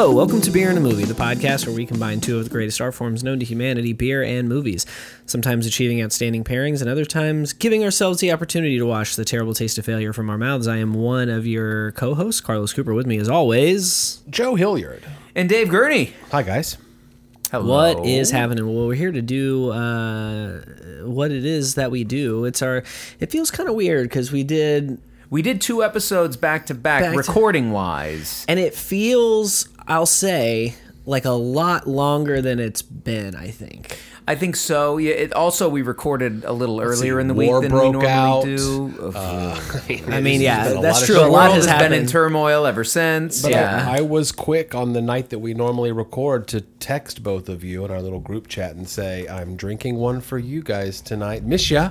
Hello, welcome to Beer and a Movie, the podcast where we combine two of the greatest art forms known to humanity, beer and movies. Sometimes achieving outstanding pairings, and other times giving ourselves the opportunity to wash the terrible taste of failure from our mouths. I am one of your co hosts, Carlos Cooper, with me as always. Joe Hilliard. And Dave Gurney. Hi, guys. Hello. What is happening? Well, we're here to do uh, what it is that we do. It's our. It feels kind of weird because we did We did two episodes back to back, Back to- recording wise. and it feels i'll say like a lot longer than it's been i think I think so. Yeah. It, also, we recorded a little earlier in the week war than we normally out. do. i mean yeah been a that's lot true a lot has has happened been in turmoil ever since. But yeah. I, I was quick on the night that we normally record to text both of you in our little group chat and say, I'm drinking one for you guys tonight. Miss ya.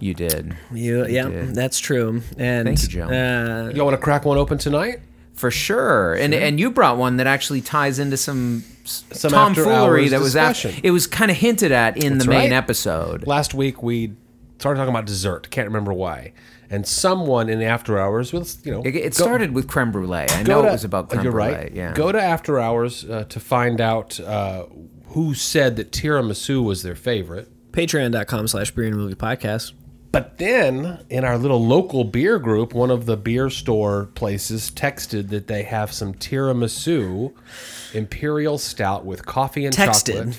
you did. you, yeah did. that's true and Thank you, Joe. uh, Y'all want to crack one open tonight? For sure. And and you brought one that actually ties into some, Some tomfoolery after-hours that was after. discussion. It was kind of hinted at in That's the main right. episode. Last week we started talking about dessert. Can't remember why. And someone in the after hours, well, you know, It, it go- started with creme brulee. I know to- it was about creme You're brulee. right. Yeah. Go to after hours uh, to find out uh, who said that tiramisu was their favorite. patreon.com slash beer and movie podcast But then in our little local beer group, one of the beer store places texted that they have some tiramisu imperial stout with coffee and Texted. chocolate.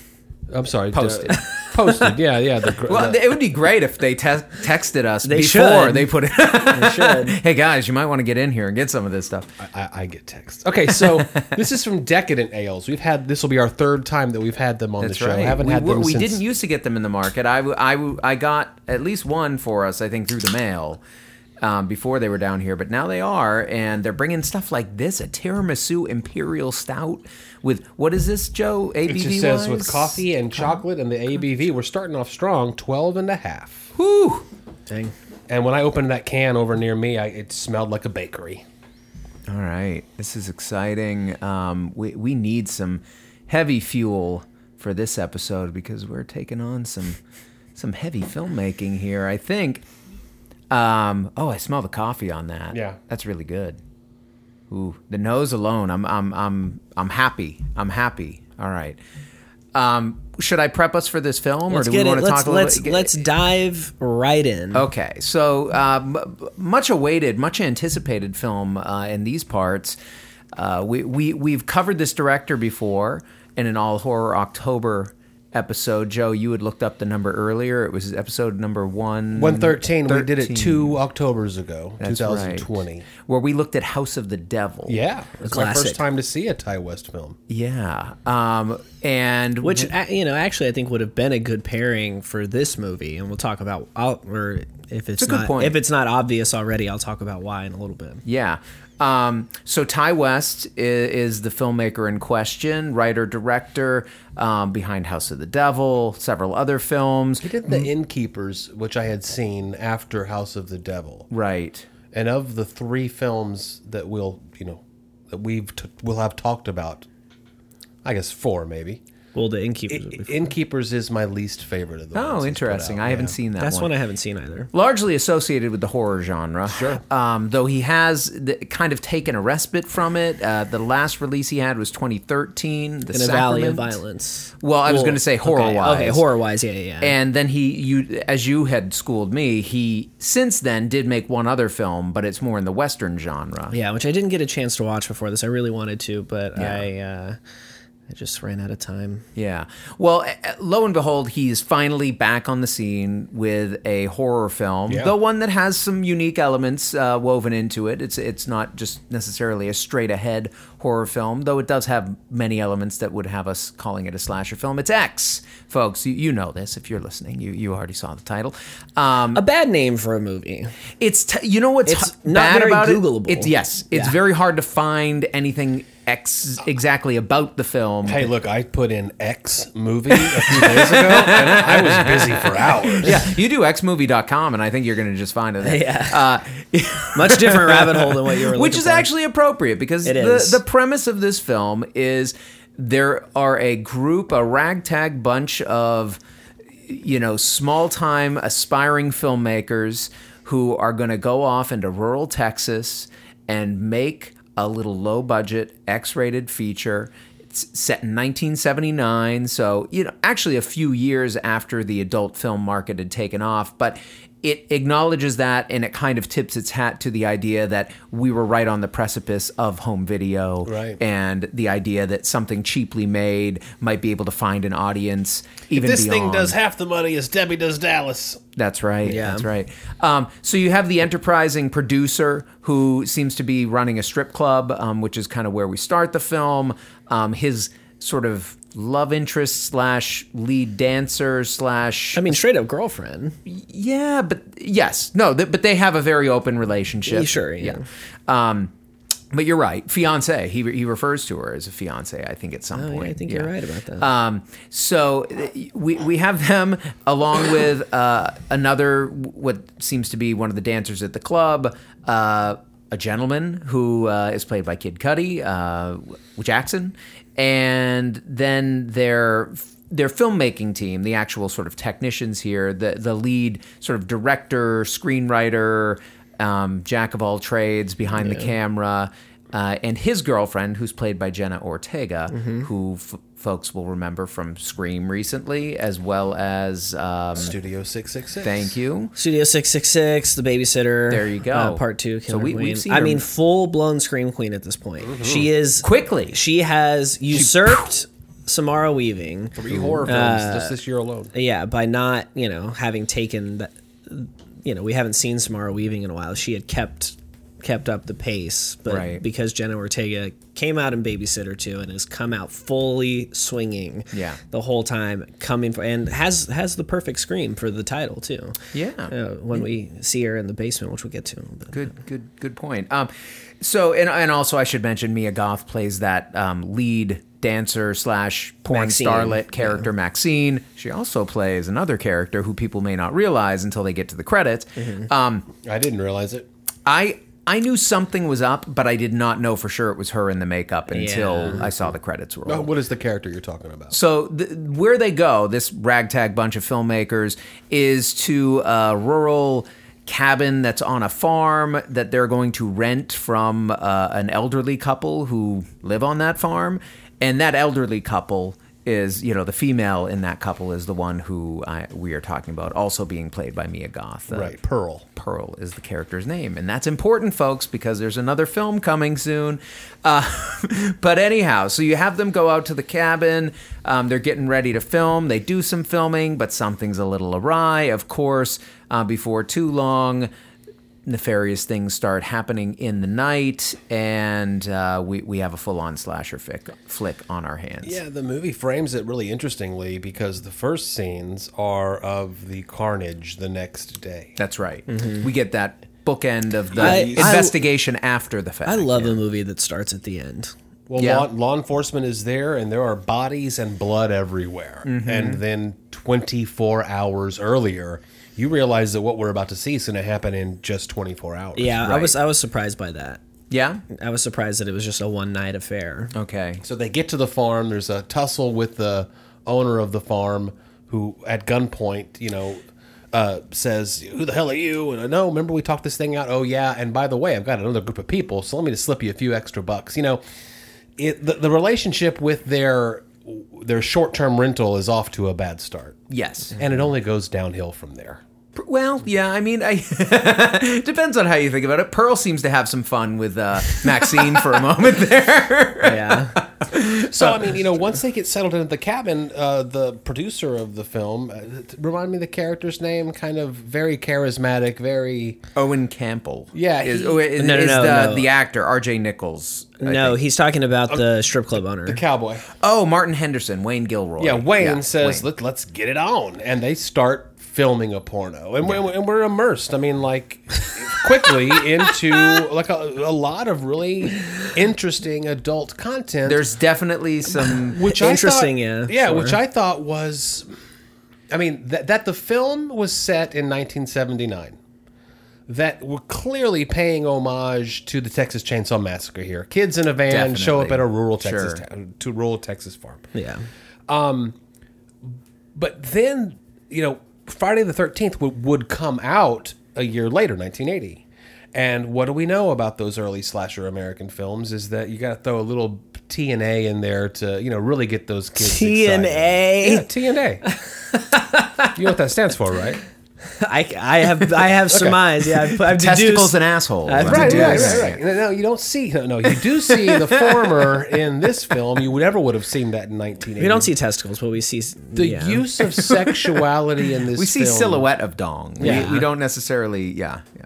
I'm sorry, Posted. uh, posted. Yeah, yeah. The, gr- Well, the- it would be great if they te- texted us They before should. they put it. they should hey guys, you might want to get in here and get some of this stuff. I, I get texts. Okay, so this is from Decadent Ales. We've had this will be our third time that we've had them on That's the show. right. Haven't we, had them we since. didn't used to get them in the market. I, I, I got at least one for us, I think, through the mail um, before they were down here, but now they are, and they're bringing stuff like this: a tiramisu imperial stout with what is this, Joe? ABV it just says with coffee and chocolate and the ABV. We're starting off strong, 12 and a half. Whew. dang And when I opened that can over near me, I, it smelled like a bakery. All right, this is exciting. Um, we we need some heavy fuel for this episode because we're taking on some some heavy filmmaking here. I think. Um, oh, I smell the coffee on that. Yeah. that's really good. Ooh, the nose alone. I'm I'm I'm I'm happy. I'm happy. All right. Um, should I prep us for this film, let's or do get we it want to let's talk a little let's bit? let's dive right in Okay, so um, much awaited, much anticipated film uh, in these parts. Uh, we, we, we've covered this director before in an All Horror October episode. Joe, you had looked up the number earlier. It was episode number one. 113, we did it two Octobers ago, That's 2020. right. Where we looked at House of the Devil. Yeah, it's my classic. first time to see a Ti West film. Yeah. Um, and which a- you know actually i think would have been a good pairing for this movie and we'll talk about I'll, or if it's a good not point. if it's not obvious already i'll talk about why in a little bit Yeah. Um, so Ti West is, is the filmmaker in question, writer director um, behind House of the Devil, several other films. He did The Innkeepers, which I had seen after House of the Devil. Right. And of the three films that we'll, you know, that we've t- we'll have talked about, I guess four maybe. Well the innkeepers would be. Innkeepers is my least favorite of the. Oh, ones interesting. out, I haven't seen that that's one. one i haven't seen either Largely associated with the horror genre. Sure. Um, though he has the, kind of taken a respite from it. Uh, the last release he had was 2013. The in a valley of violence Well, I was going to say horror okay, wise. okay horror wise yeah yeah, yeah. And then he, you, as you had schooled me, he since then did make one other film, but it's more in the western genre. yeah which i didn't get a chance to watch before this i really wanted to but Yeah. i uh i just ran out of time Yeah. Well, lo and behold, he's finally back on the scene with a horror film, Yeah. though one that has some unique elements uh, woven into it. It's it's not just necessarily a straight ahead horror film, though it does have many elements that would have us calling it a slasher film. It's X, folks. You, you know this if you're listening. You you already saw the title. Um, a bad name for a movie it's t- you know what's It's h- not bad very about Googleable. it. It's yes, it's Yeah. very hard to find anything X exactly about the film. Hey, look, I put in X movie a few days ago, and I was busy for hours. yeah, you do xmovie.com, and I think you're going to just find it. there. Yeah. Uh, much different rabbit hole than what you were which is for. actually appropriate because It the, is. the premise of this film is there are a group, a ragtag bunch of, you know, small time aspiring filmmakers who are going to go off into rural Texas and make a little low budget X rated feature. It's set in 1979, so you know, actually a few years after the adult film market had taken off, but it acknowledges that and it kind of tips its hat to the idea that we were right on the precipice of home video Right. and the idea that something cheaply made might be able to find an audience even this thing does half the money as Debbie does Dallas. That's right. Yeah. That's right. Um, so you have the enterprising producer who seems to be running a strip club, um, which is kind of where we start the film. Um, his sort of love interest slash lead dancer slash I mean, straight up girlfriend. yeah, but yes, no, th- but they have a very open relationship. Sure, yeah. Um, but you're right, fiance. He he refers to her as a fiance. I think at some Oh, yeah, point. I think you're right about that. Um, so uh, we we have them along with uh, another what seems to be one of the dancers at the club. Uh, a gentleman who uh, is played by Kid Cudi, uh, Jackson, and then their their filmmaking team, the actual sort of technicians here, the the lead sort of director, screenwriter, um, jack of all trades behind the camera, uh, and his girlfriend, who's played by Jenna Ortega, who f- folks will remember from Scream recently, as well as um, Studio 666. thank you. Studio Six Six Six, The Babysitter. There you go. Uh, part two. So we- Queen. we've seen I her- mean, full blown scream queen at this point. She is Quickly. She has usurped Samara Weaving. Three horror films Uh, just this year alone. Yeah, by not you know having taken that. You know, we haven't seen Samara Weaving in a while. She had kept kept up the pace, but Right. because Jenna Ortega came out in Babysitter 2 and has come out fully swinging Yeah. the whole time coming for, and has has the perfect scream for the title too. Yeah. Uh, when we see her in the basement, which we'll get to. But- Good, good, good point. Um, so and and also I should mention Mia Goth plays that um, lead dancer slash porn Maxine, starlet character Maxine. She also plays another character who people may not realize until they get to the credits. Mm-hmm. Um, I didn't realize it. I I knew something was up, but I did not know for sure it was her in the makeup until Yeah. I saw the credits roll. What is the character you're talking about? So th- where they go, this ragtag bunch of filmmakers, is to a rural cabin that's on a farm that they're going to rent from uh, an elderly couple who live on that farm, and that elderly couple is you know the female in that couple is the one who I, we are talking about, also being played by Mia Goth. Uh, right, Pearl. Pearl is the character's name. And that's important, folks, because there's another film coming soon. Uh, but anyhow, so you have them go out to the cabin. Um, they're getting ready to film. They do some filming, but something's a little awry. Of course, uh, before too long, nefarious things start happening in the night, and uh, we, we have a full on slasher flick, flick on our hands. Yeah, the movie frames it really interestingly because the first scenes are of the carnage the next day. That's right. We get that bookend of the I- I- investigation after the fact. I love a movie that starts at the end. Well, Yeah. law, law enforcement is there, and there are bodies and blood everywhere. Mm-hmm. And then 24 hours earlier, you realize that what we're about to see is going to happen in just 24 hours. Yeah, I was I was surprised by that. Yeah? I was surprised that it was just a one night affair. Okay. So they get to the farm. There's a tussle with the owner of the farm, who at gunpoint, you know, uh, says, "Who the hell are you?" And no, remember we talked this thing out. Oh yeah, and by the way, I've got another group of people, so let me just slip you a few extra bucks. You know, it the, the relationship with their their short term rental is off to a bad start, Yes. and it only goes downhill from there. Well, yeah, I mean, I depends on how you think about it. Pearl seems to have some fun with uh, Maxine for a moment there. Yeah. So I mean, you know, once they get settled into the cabin, uh, the producer of the film, uh, remind me the character's name, kind of very charismatic, very Owen Campbell. Yeah, is, oh, is, No, no, is no, the, no. the actor R.J. Nichols. I no, think. he's talking about the strip club owner. The cowboy. Oh, Martin Henderson, Wayne Gilroy. Yeah, Wayne Yeah, says, Wayne. Let, "Let's get it on," and they start filming a porno, and, we're, and we're immersed. I mean, like quickly into like a, a lot of really interesting adult content. There's definitely some. which Interesting, yeah, thought, yeah, sure. which I thought was, I mean, that that the film was set in 1979. That we're clearly paying homage to the Texas Chainsaw Massacre here. Kids in a van show up at a rural Texas Sure. town, to rural Texas farm. Yeah. Um, but then, you know, Friday the 13th would, would come out a year later, 1980. And what do we know about those early slasher American films is that you got to throw a little T and A in there to you know really get those kids T and excited. Yeah, T and A. you know what that stands for, right? I, I have I have surmised. Yeah, I've, I've Testicles deduced- and assholes. I've Right, right, right, right. No, no, you don't see. No, no, you do see the former in this film. You never would have seen that in 1980. We don't see testicles, but we see the yeah. use of sexuality in this. We see film, silhouette of dong. Yeah. We, we don't necessarily. Yeah. Yeah.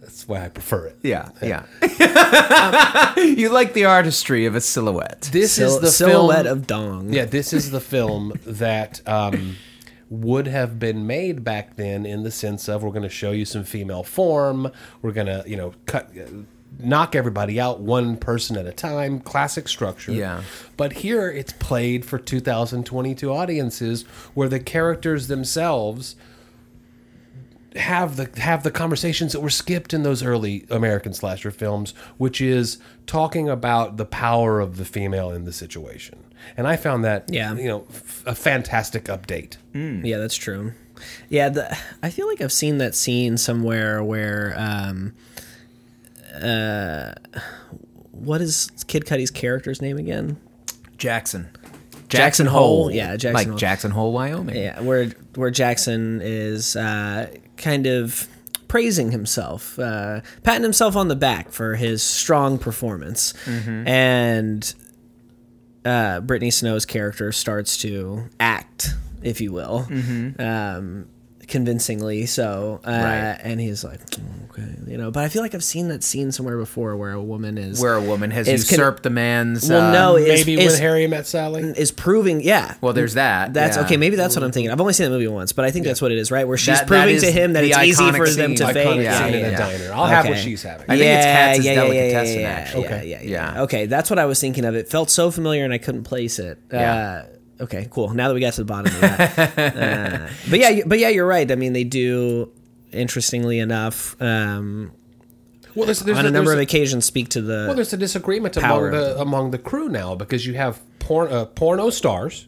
That's why I prefer it. Yeah. Yeah. you like the artistry of a silhouette. This Sil- is the silhouette film, of dong. Yeah, this is the film that um, would have been made back then in the sense of we're going to show you some female form. We're going to, you know, cut. Uh, knock everybody out one person at a time, classic structure. Yeah. But here it's played for 2022 audiences where the characters themselves have the have the conversations that were skipped in those early American slasher films, which is talking about the power of the female in the situation. And I found that Yeah. you know f- a fantastic update. Yeah, that's true. Yeah, the, I feel like I've seen that scene somewhere where, um, uh, what is Kid Cudi's character's name again? Jackson. Jackson Hole. Yeah, Jackson like Hole. Jackson Hole, Wyoming. Yeah, where where Jackson is uh, kind of praising himself, uh, patting himself on the back for his strong performance, and uh, Brittany Snow's character starts to act, if you will, um, convincingly. So, uh, Right. and he's like, okay, you know. But I feel like I've seen that scene somewhere before where a woman is Where a woman has is con- usurped the man's. Well, uh, no, is, Maybe is, when Harry met Sally. is proving, yeah. Well, there's that. That's yeah. okay. Maybe that's what I'm thinking. I've only seen that movie once, but I think that's what it is, right? Where she's That- that proving is to him that it's easy iconic for them to Iconic fake. Yeah, scene yeah, in a yeah. diner. I'll have what she's having. I think it's Katz's yeah, yeah, yeah, delicatessen, yeah, actually. Yeah, yeah, yeah, Yeah. Okay, that's what I was thinking of. It felt so familiar, and I couldn't place it. Yeah. Uh, okay, cool. Now that we got to the bottom of that, uh, but yeah, but yeah, you're right. I mean, they do. Interestingly enough, um, Well, there's, there's on a number of there's occasions, speak to the Well, there's a disagreement among the among the crew now because you have porn, uh, porno stars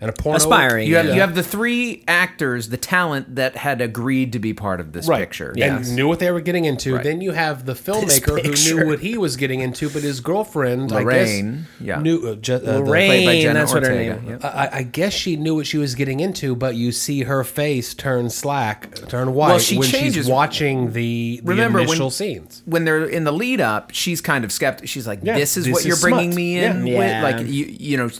and a porno Aspiring, You have Yeah. you have the three actors, the talent that had agreed to be part of this right. picture. and Yes. knew what they were getting into. Right. Then you have the filmmaker who knew what he was getting into, but his girlfriend, Lorraine, I guess, yeah. knew. Uh, ju- uh, Lorraine. Played by Jenna that's what her name- Yep. I, I guess she knew what she was getting into, but you see her face turn slack, turn white Well, she when changes- she's watching the, the Remember when- initial scenes. when they're in the lead up, she's kind of skeptical. She's like, Yeah, "This is this what is you're bringing me in Yeah. with." Yeah. Like you, you know,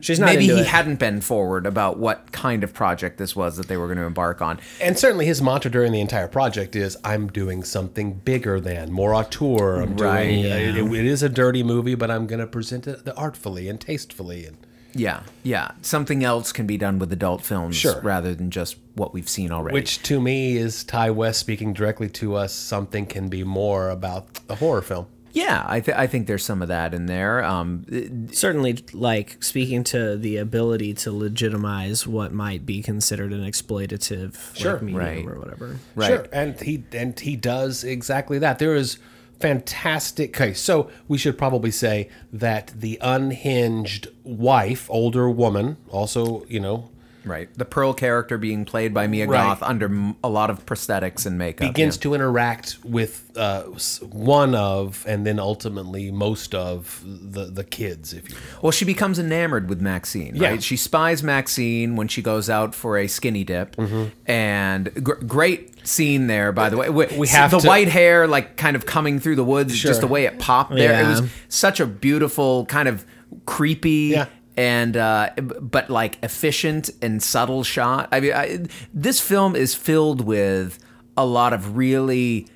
She's not maybe he it. hadn't been forward about what kind of project this was that they were going to embark on. And certainly his mantra during the entire project is, "I'm doing something bigger than, more auteur. I'm Right, doing. yeah. it- it is a dirty movie, but I'm going to present it artfully and tastefully." And Yeah, yeah. Something else can be done with adult films Sure. rather than just what we've seen already. which to me is Ti West speaking directly to us. Something can be more about a horror film. Yeah, I, th- I think there's some of that in there. Um, it- certainly like speaking to the ability to legitimize what might be considered an exploitative Sure. like, medium Right. or whatever. Right. Sure, and he and he does exactly that. There is fantastic. case. so we should probably say that the unhinged wife, older woman, also you know right. The Pearl character being played by Mia Right. Goth under m- a lot of prosthetics and makeup. begins yeah. to interact with uh, one of, and then ultimately most of the the kids, if you will. Well, she becomes enamored with Maxine, Yeah. right? She spies Maxine when she goes out for a skinny dip, Mm-hmm. and gr- great scene there, by the way. We, We have the to- white hair, like kind of coming through the woods, Sure. just the way it popped there. It was such a beautiful, kind of creepy. Yeah. And uh, but like efficient and subtle shot. I mean, I, this film is filled with a lot of really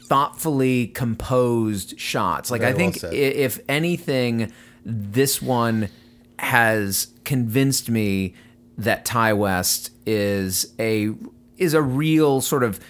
thoughtfully composed shots. Like Very I think i- if anything, this one has convinced me that Ti West is a is a real sort of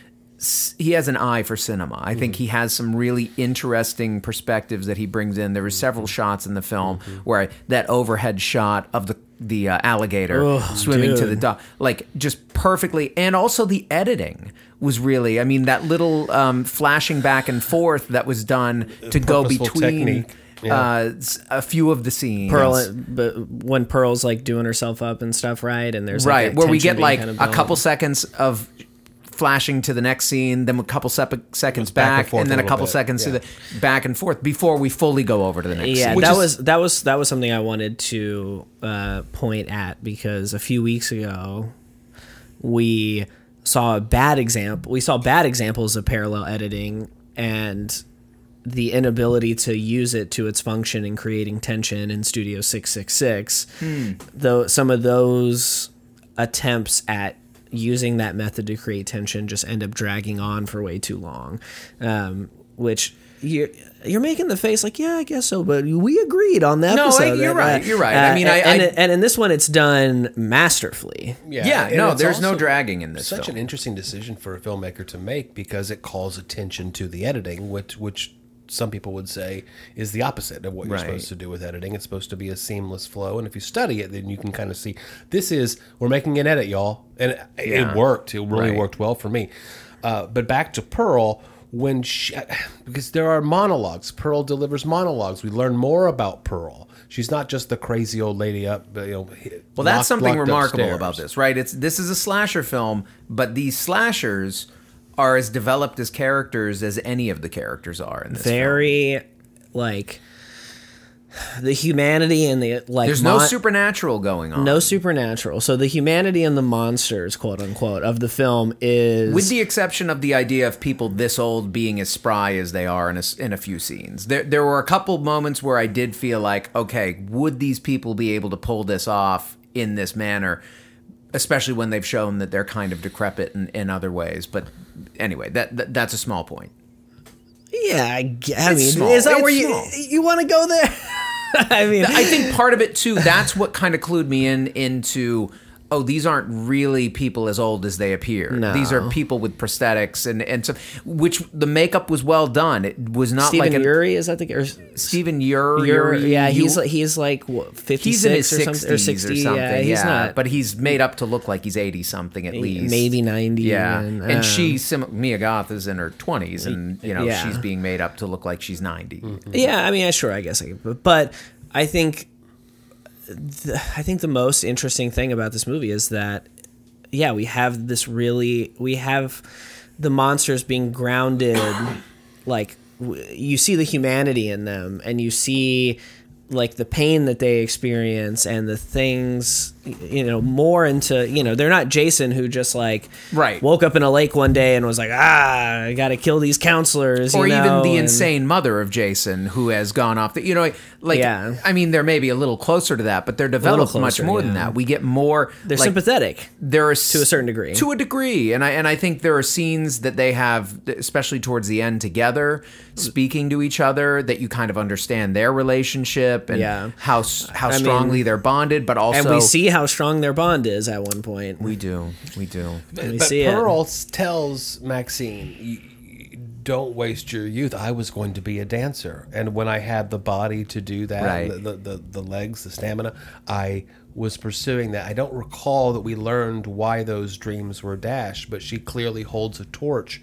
he has an eye for cinema. I Mm-hmm. think he has some really interesting perspectives that he brings in. There were several Mm-hmm. shots in the film where that overhead shot of the the uh, alligator swimming to the dock, like just perfectly, and also the editing was really. I mean, that little um, flashing back and forth that was done to go between technique. Yeah. uh, a few of the scenes. Pearl, but when Pearl's like doing herself up and stuff, right? And there's like, right where we get like kind of a couple seconds of flashing to the next scene, then a couple sep- seconds back and back, forth and then a a couple bit, seconds yeah. to the back and forth before we fully go over to the next Yeah, scene. Which that is- was that was that was something I wanted to uh, point at because a few weeks ago we saw a bad example. We saw bad examples of parallel editing and the inability to use it to its function in creating tension in Studio 666. Though some of those attempts at using that method to create tension just end up dragging on for way too long, um, which you're you're making the face like yeah I guess so, but we agreed on that. No, I- you're that, right, uh, you're right. I mean, I- and, I- and in this one it's done masterfully. Yeah, and no, there's no dragging in this Such film. an interesting decision for a filmmaker to make because it calls attention to the editing, which which some people would say is the opposite of what you're Right. supposed to do with editing. It's supposed to be a seamless flow, and if you study it, then you can kind of see this is we're making an edit, y'all, and it, Yeah. it worked. It really Right. worked well for me. Uh, but back to Pearl. When she, because there are monologues, Pearl delivers monologues. We learn more about Pearl. She's not just the crazy old lady up, you know. Well, that's something remarkable about this, right? It's this is a slasher film, but these slashers are as developed as characters as any of the characters are in this. film. Very like the humanity and the like. There's no supernatural going on. no supernatural. So the humanity and the monsters, quote unquote, of the film is with the exception of the idea of people this old being as spry as they are in a, in a few scenes. There, there were a couple moments where I did feel like, okay, would these people be able to pull this off in this manner? Especially when they've shown that they're kind of decrepit in, in other ways. But anyway, that, that that's a small point. yeah. I, g- I mean, small. is that It's where you small. you want to go there? I mean, I think part of it too. That's what kind of clued me in into. Oh, these aren't really people as old as they appear. No. These are people with prosthetics and and so, which the makeup was well done. It was not like an, Uri is that the or Stephen Ure- yeah, he's like he's like 56 he's in his or something or 60s 60 or something. Yeah, he's yeah, not but he's made up to look like he's 80 something at least. maybe 90 Yeah, and, and, um, she, sim- Mia Goth, is in her 20s, and you know Yeah. she's being made up to look like she's 90. Yeah, I mean, I sure, I guess I could, but I think, the, I think the most interesting thing about this movie is that, yeah, we have this really, we have the monsters being grounded, like you see the humanity in them, and you see like the pain that they experience and the things you know more into you know they're not jason who just like Right. woke up in a lake one day and was like ah i gotta kill these counselors or you even the and- insane mother of Jason who has gone off the you know like Yeah. I mean they're maybe a little closer to that but they're developed much closer, more than that we get more they're like, sympathetic there are to a certain degree. to a degree and I and I think there are scenes that they have especially towards the end together speaking to each other that you kind of understand their relationship and Yeah. how how I mean- strongly they're bonded but also and we see how strong their bond is at one point. we do we do we but see it. Pearl tells Maxine, "You- you "Don't waste your youth. I was going to be a dancer, and when I had the body to do that, Right. the, the, the the legs, the stamina, I was pursuing that. I don't recall that we learned why those dreams were dashed, but she clearly holds a torch."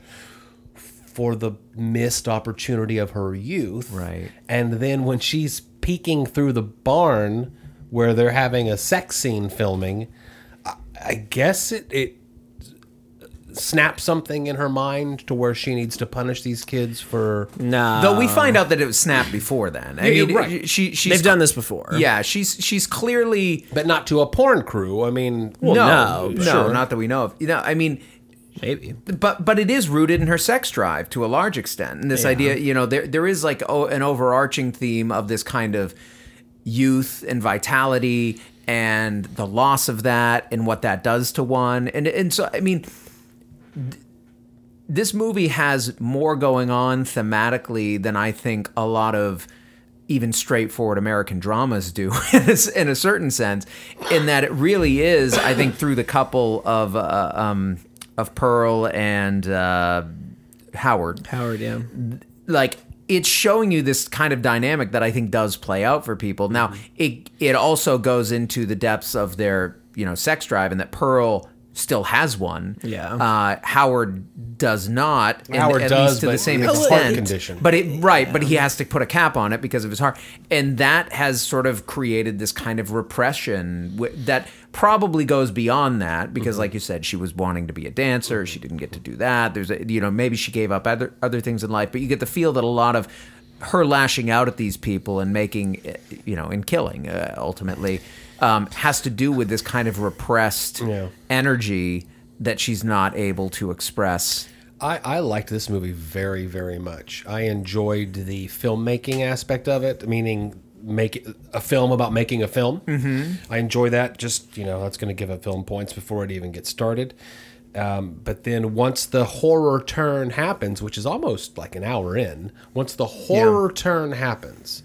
For the missed opportunity of her youth, Right. And then when she's peeking through the barn where they're having a sex scene filming, I, I guess it, it snaps something in her mind to where she needs to punish these kids for. No, though we find out that it was snapped before then I Yeah, you're mean right. she she's they've done this before. yeah she's she's clearly But not to a porn crew. I mean, no, no, no, sure. not that we know of. You know, I mean, maybe. but but it is rooted in her sex drive to a large extent. And this idea, you know, there there is like o- an overarching theme of this kind of youth and vitality and the loss of that and what that does to one. And and so I mean th- this movie has more going on thematically than I think a lot of even straightforward American dramas do in in a certain sense, in that it really is, I think, through the couple of uh, um, of Pearl and uh, Howard, Howard, yeah. like it's showing you this kind of dynamic that I think does play out for people. Now, Mm-hmm. it it also goes into the depths of their you know sex drive, and that Pearl still has one. Yeah. Uh, Howard does not. and Howard at does, least to the same extent. heart condition. But it right, but he has to put a cap on it because of his heart, and that has sort of created this kind of repression wi- that probably goes beyond that because, Mm-hmm. like you said, she was wanting to be a dancer, she didn't get to do that. There's a you know maybe she gave up other other things in life, but you get the feel that a lot of her lashing out at these people and making eh, you know and killing uh, ultimately um, has to do with this kind of repressed Yeah. energy that she's not able to express. I, I liked this movie very, very much. I enjoyed the filmmaking aspect of it, meaning make a film about making a film. Mm-hmm. I enjoy that. Just you know, that's going to give a film points before it even gets started. Um, but then once the horror turn happens, which is almost like an hour in, once the horror turn happens,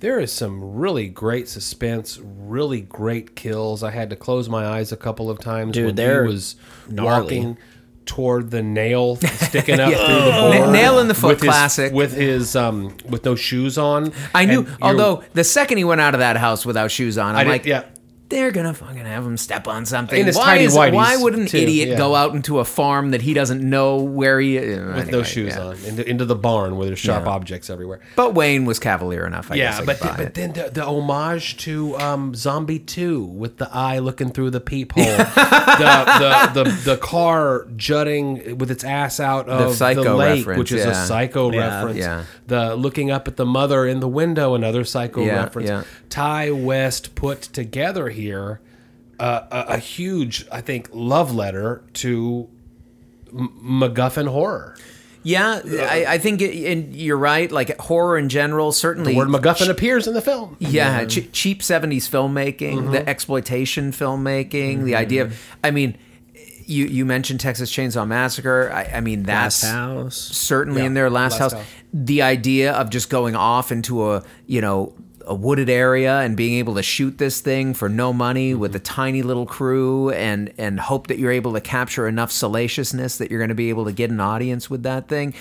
there is some really great suspense, really great kills. I had to close my eyes a couple of times Dude, when they're he was gnarly. walking toward the nail sticking up through the board. nail in the foot with his- classic. with his um with no shoes on. I knew, although the second he went out of that house without shoes on, I'm like, yeah. They're gonna fucking have him step on something. In his why, tidy is- whities, why would an too, idiot yeah. go out into a farm that he doesn't know where he is? with no shoes on into, into the barn where there's sharp Yeah. objects everywhere. But Wayne was cavalier enough. I Yeah, I but but then the, the homage to um, Zombie Two with the eye looking through the peephole, the, the the the car jutting with its ass out of the, Psycho lake, which is yeah. a psycho Yeah, reference. yeah. The looking up at the mother in the window, another psycho Yeah, reference. yeah. Ti West put together here uh, a, a huge, I think, love letter to M- MacGuffin horror. yeah, I, I think, it, and you're right. Like horror in general, certainly. The word MacGuffin appears in the film. Yeah, che- cheap '70s filmmaking, the exploitation filmmaking, the idea. of I mean, you you mentioned Texas Chainsaw Massacre. I, I mean, that's Last House. certainly Yeah, in their last, Last house. House. The idea of just going off into a you know a wooded area and being able to shoot this thing for no money with a tiny little crew and and hope that you're able to capture enough salaciousness that you're going to be able to get an audience with that thing.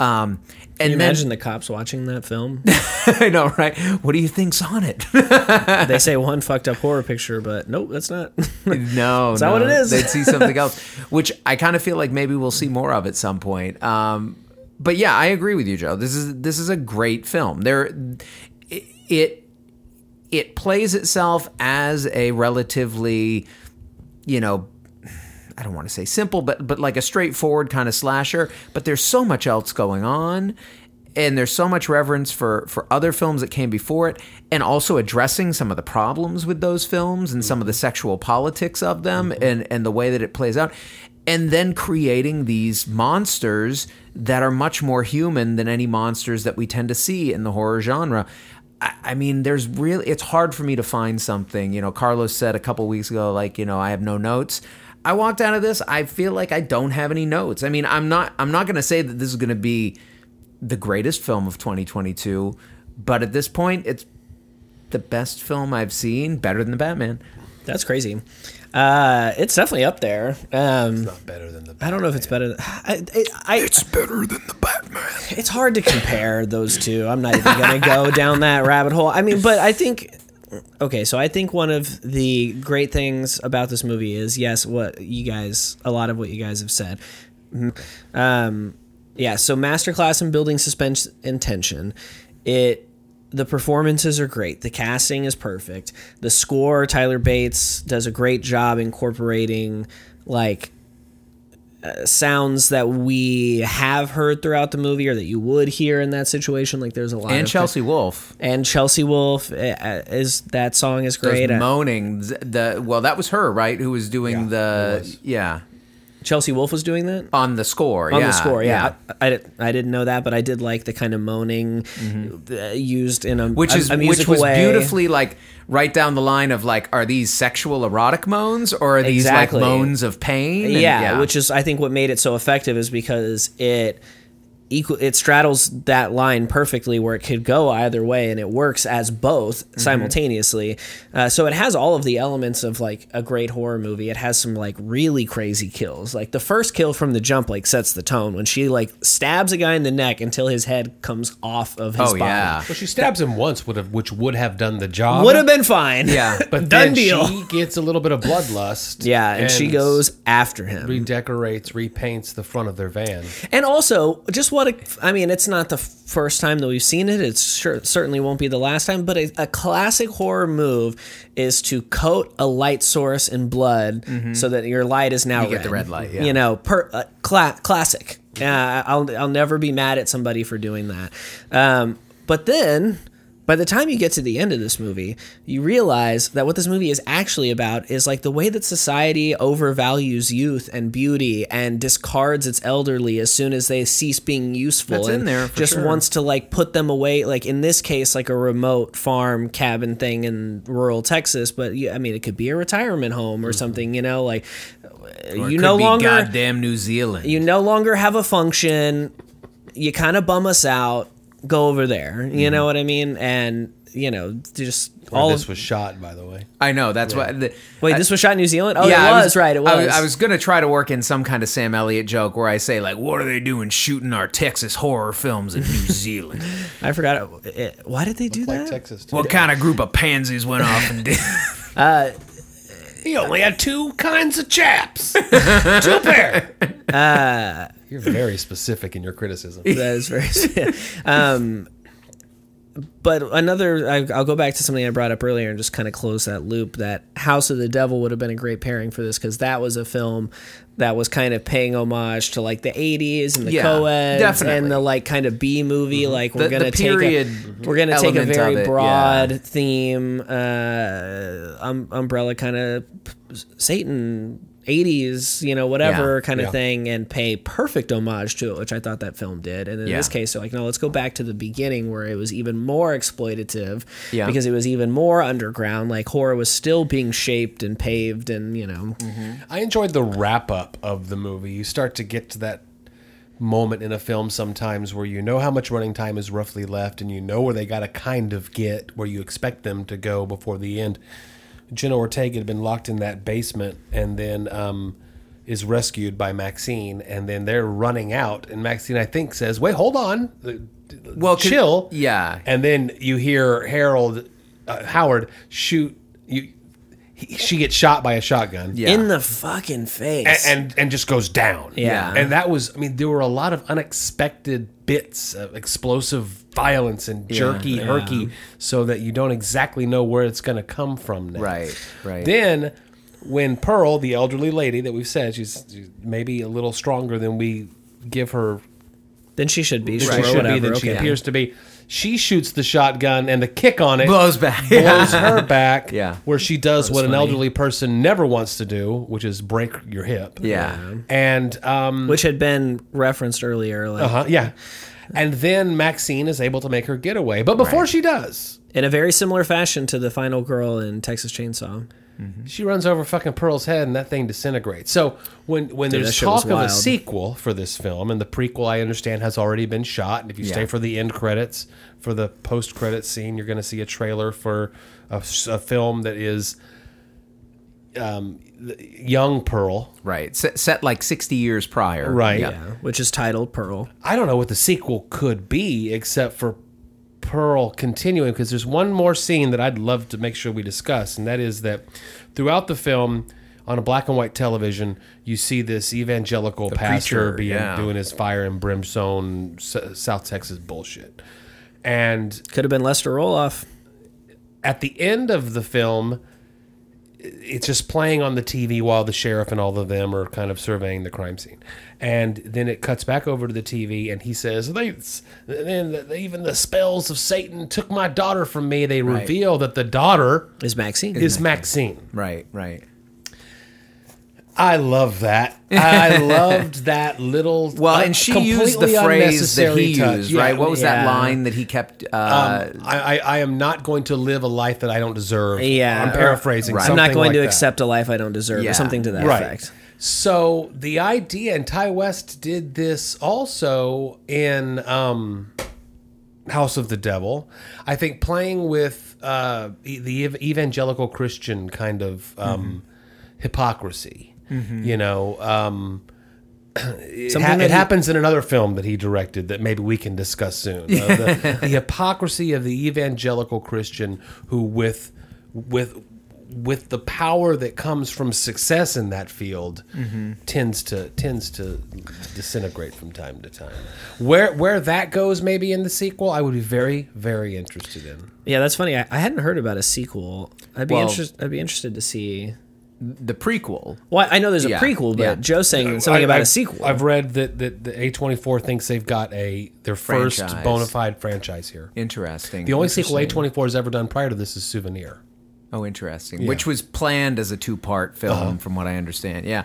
Um, and Can you then, imagine the cops watching that film? I know, right? What do you think's on it? they say one fucked up horror picture, but nope, that's not. No, Is that no. what it is? They'd see something else, which I kind of feel like maybe we'll see more of at some point. Um, but yeah, I agree with you, Joe. This is this is a great film. There, it it plays itself as a relatively, you know, I don't want to say simple, but but like a straightforward kind of slasher. But there's so much else going on, and there's so much reverence for for other films that came before it, and also addressing some of the problems with those films and some of the mm-hmm. sexual politics of them, mm-hmm. and and the way that it plays out. And then creating these monsters that are much more human than any monsters that we tend to see in the horror genre. I I mean, there's really, it's hard for me to find something. You know, Carlos said a couple weeks ago, like, you know, I have no notes. I walked out of this, I feel like I don't have any notes. I mean, I'm not, I'm not going to say that this is going to be the greatest film of 2022, but at this point, it's the best film I've seen, better than the Batman. That's crazy. Uh, it's definitely up there. Um, Not better than the. I don't know if it's better. Than, I, it, I, it's better than the Batman. It's hard to compare those two. I'm not even going to go down that rabbit hole. I mean, but I think okay, so I think one of the great things about this movie is yes, what you guys a lot of what you guys have said. Um yeah, so masterclass in building suspense and tension. It the performances are great. The casting is perfect. The score, Tyler Bates does a great job incorporating like uh, sounds that we have heard throughout the movie or that you would hear in that situation. Like there's a lot And of Chelsea Wolfe. and Chelsea Wolfe uh, uh, is that song is great. Moaning. The well, that was her, right? Who was doing Yeah, the was. yeah Chelsea Wolfe was doing that on the score. on yeah, the score. Yeah, I, I, did- I didn't know that, but I did like the kind of moaning uh, used in a Mm-hmm. which a- is a which was way. beautifully like right down the line of like, are these sexual erotic moans or are these Exactly. like moans of pain? And- yeah, which is I think what made it so effective is because it equal it straddles that line perfectly where it could go either way and it works as both simultaneously uh, so it has all of the elements of like a great horror movie it has some like really crazy kills like the first kill from the jump like sets the tone when she like stabs a guy in the neck until his head comes off of his Oh body yeah. Well, she stabs him once, would have, which would have done the job. would have been fine Yeah. but done then deal She gets a little bit of bloodlust. yeah and, she goes after him redecorates, repaints the front of their van. And also, just what a, I mean, it's not the first time that we've seen it. It sure, certainly won't be the last time. But a, a classic horror move is to coat a light source in blood so that your light is now You get the red light, yeah. You know, per uh, cla- classic. I'll I'll never be mad at somebody for doing that. Um, but then. By the time you get to the end of this movie, you realize that what this movie is actually about is like the way that society overvalues youth and beauty and discards its elderly as soon as they cease being useful. That's and in there, just sure. wants to like put them away. Like in this case, like a remote farm cabin thing in rural Texas. But I mean, it could be a retirement home or mm-hmm. something. You know, like Or you no longer goddamn New Zealand. you no longer have a function. You kind of bum us out. Go over there. You mm-hmm. know what I mean? And you know, just All all this of. was shot, by the way. I know that's what. The, Wait, I- this was shot in New Zealand. Oh, yeah, it I was, right. It was. I was, I was gonna try to work in some kind of Sam Elliott joke where I say like, "What are they doing shooting our Texas horror films in New Zealand? I forgot. It, it- why did they do Like that? Texas. Too. what kind of group of pansies went off and did?" Uh, he only had two kinds of chaps. two pair. Uh, You're very specific in your criticism. that is very. um, but another, I, I'll go back to something I brought up earlier and just kind of close that loop. That House of the Devil would have been a great pairing for this because that was a film that was kind of paying homage to like the '80s and the Yeah, co-eds definitely. and the like kind of B movie. Like we're The- gonna the take period a, we're gonna take a very of it, broad yeah. theme, uh, um, umbrella kind of Satan. 80s, you know, whatever Yeah, kind of yeah. thing, and pay perfect homage to it, which I thought that film did. And in Yeah. this case, so like, no, let's go back to the beginning where it was even more exploitative Yeah. because it was even more underground. Like horror was still being shaped and paved, and you know, mm-hmm. I enjoyed the wrap up of the movie. You start to get to that moment in a film sometimes where you know how much running time is roughly left and you know where they got to kind of get where you expect them to go before the end. Jenna Ortega had been locked in that basement and then um, is rescued by Maxine and then they're running out and Maxine I think says, "Wait, hold on." well, chill. yeah. And then you hear Harold uh, Howard shoot you he, she gets shot by a shotgun Yeah. in the fucking face. and, and and just goes down. Yeah. and that was. I mean, there were a lot of unexpected bits of explosive violence and jerky, yeah. herky, so that you don't exactly know where it's going to come from. Next. Right, right. Then, when Pearl, the elderly lady that we've said, she's, she's maybe a little stronger than we give her then she should be. she Sure, should be than she appears to be. She shoots the shotgun, and the kick on it Blows back. blows her back. Yeah. where she does what an funny. elderly person never wants to do, which is break your hip. Yeah. and um, Which had been referenced earlier, like uh-huh, yeah, and then Maxine is able to make her getaway, but before she does, in a very similar fashion to the final girl in Texas Chainsaw. Mm-hmm. she runs over fucking Pearl's head, and that thing disintegrates. So when when Dude, there's talk of a sequel for this film, and the prequel I understand has already been shot, and if you stay for the end credits, for the post credits scene, you're going to see a trailer for a film that is um, young Pearl. Right. Set, set like 60 years prior. Right. Yeah. Yeah, which is titled Pearl. I don't know what the sequel could be except for Pearl continuing because there's one more scene that I'd love to make sure we discuss, and that is that throughout the film on a black and white television, you see this evangelical pastor preacher, being yeah. doing his fire and brimstone S- South Texas bullshit. And Could have been Lester Roloff. at the end of the film, it's just playing on the TV while the sheriff and all of them are kind of surveying the crime scene, and then it cuts back over to the TV, and he says, "They, then the- even the spells of Satan took my daughter from me." They reveal that the daughter Is Maxine. is Maxine. Right. Right. I love that. I loved that little. Well, uh, and she used the phrase that he touch. used, Yeah, right? What was that line that he kept? Uh, Um, I, I, I am not going to live a life that I don't deserve. Yeah, I'm paraphrasing. I'm not going like to that. accept a life I don't deserve, Yeah. or something to that right. effect. So the idea, and Ti West did this also in um, House of the Devil. I think playing with uh, the evangelical Christian kind of um, hypocrisy. You know, um, it, Something ha- it he- happens in another film that he directed that maybe we can discuss soon. Uh, the, the hypocrisy of the evangelical Christian who, with with with the power that comes from success in that field, tends to tends to disintegrate from time to time. Where where that goes, maybe in the sequel, I would be very very interested in. Yeah, that's funny. I, I hadn't heard about a sequel. I'd be Well- interested. I'd be interested to see. The prequel. Well, I know there's a Yeah, prequel, but yeah. Joe's saying something I- about I've- a sequel. I've read that that the A twenty four thinks they've got a their first Franchise. bona fide franchise here. Interesting. The only sequel A twenty four has ever done prior to this is Souvenir. Oh, interesting. Which was planned as a two-part film, from what I understand. Yeah.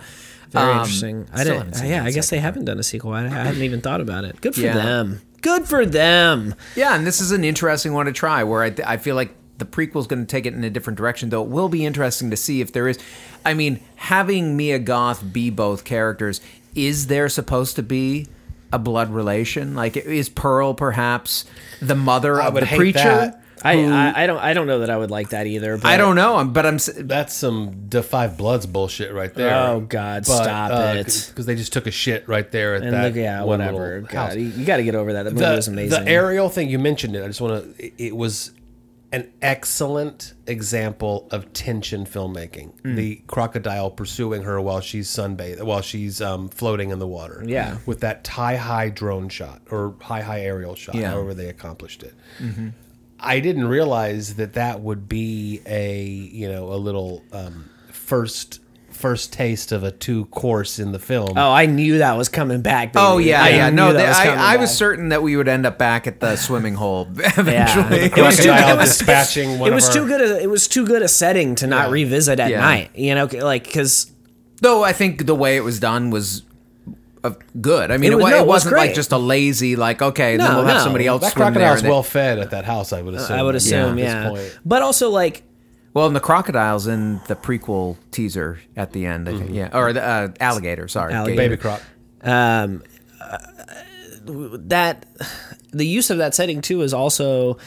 Very Um, interesting. I didn't. haven't yeah, I guess they second haven't done a sequel. I, I hadn't even thought about it. Good for Yeah. them. Good for them. Yeah, and this is an interesting one to try. Where I, I feel like the prequel's going to take it in a different direction, though it will be interesting to see if there is. I mean, having Mia Goth be both characters, is there supposed to be a blood relation? Like, is Pearl perhaps the mother I of would the hate preacher? that. I, who- I I don't I don't know that I would like that either. But I don't know, I'm- but I'm. That's some Da Five Bloods bullshit right there. Oh, God, stop uh, it. Because they just took a shit right there at And that. look, yeah, one whatever. God, house. you, you got to get over that. That movie the, was amazing. the aerial thing you mentioned it. I just want to. It, it was an excellent example of tension filmmaking. Mm. The crocodile pursuing her while she's sunbathing, while she's um, floating in the water. Yeah. with that tie high drone shot or high high aerial shot. Yeah. However they accomplished it. Mm-hmm. I didn't realize that that would be a you know a little um, first first taste of a two course in the film. oh, I knew that was coming back. Baby. Oh yeah, I yeah. No, they, was I, I was certain that we would end up back at the swimming hole Yeah. eventually. It was too. Crocodile It was, dispatching it was too good. A, it was too good a setting to not Yeah. revisit at Yeah. night. You know, like because Though I think the way it was done was uh, good. I mean, It it, was- wa- no, it it was wasn't like just a lazy like okay, then No, we'll have somebody else that swim crocodile's well fed at that house. I would assume. I would assume, at this yeah. point. But also like Well, and the crocodiles in the prequel teaser at the end, I think, yeah, or the uh, alligator. Sorry, Alligator. Baby croc. um, uh, that the use of that setting too is also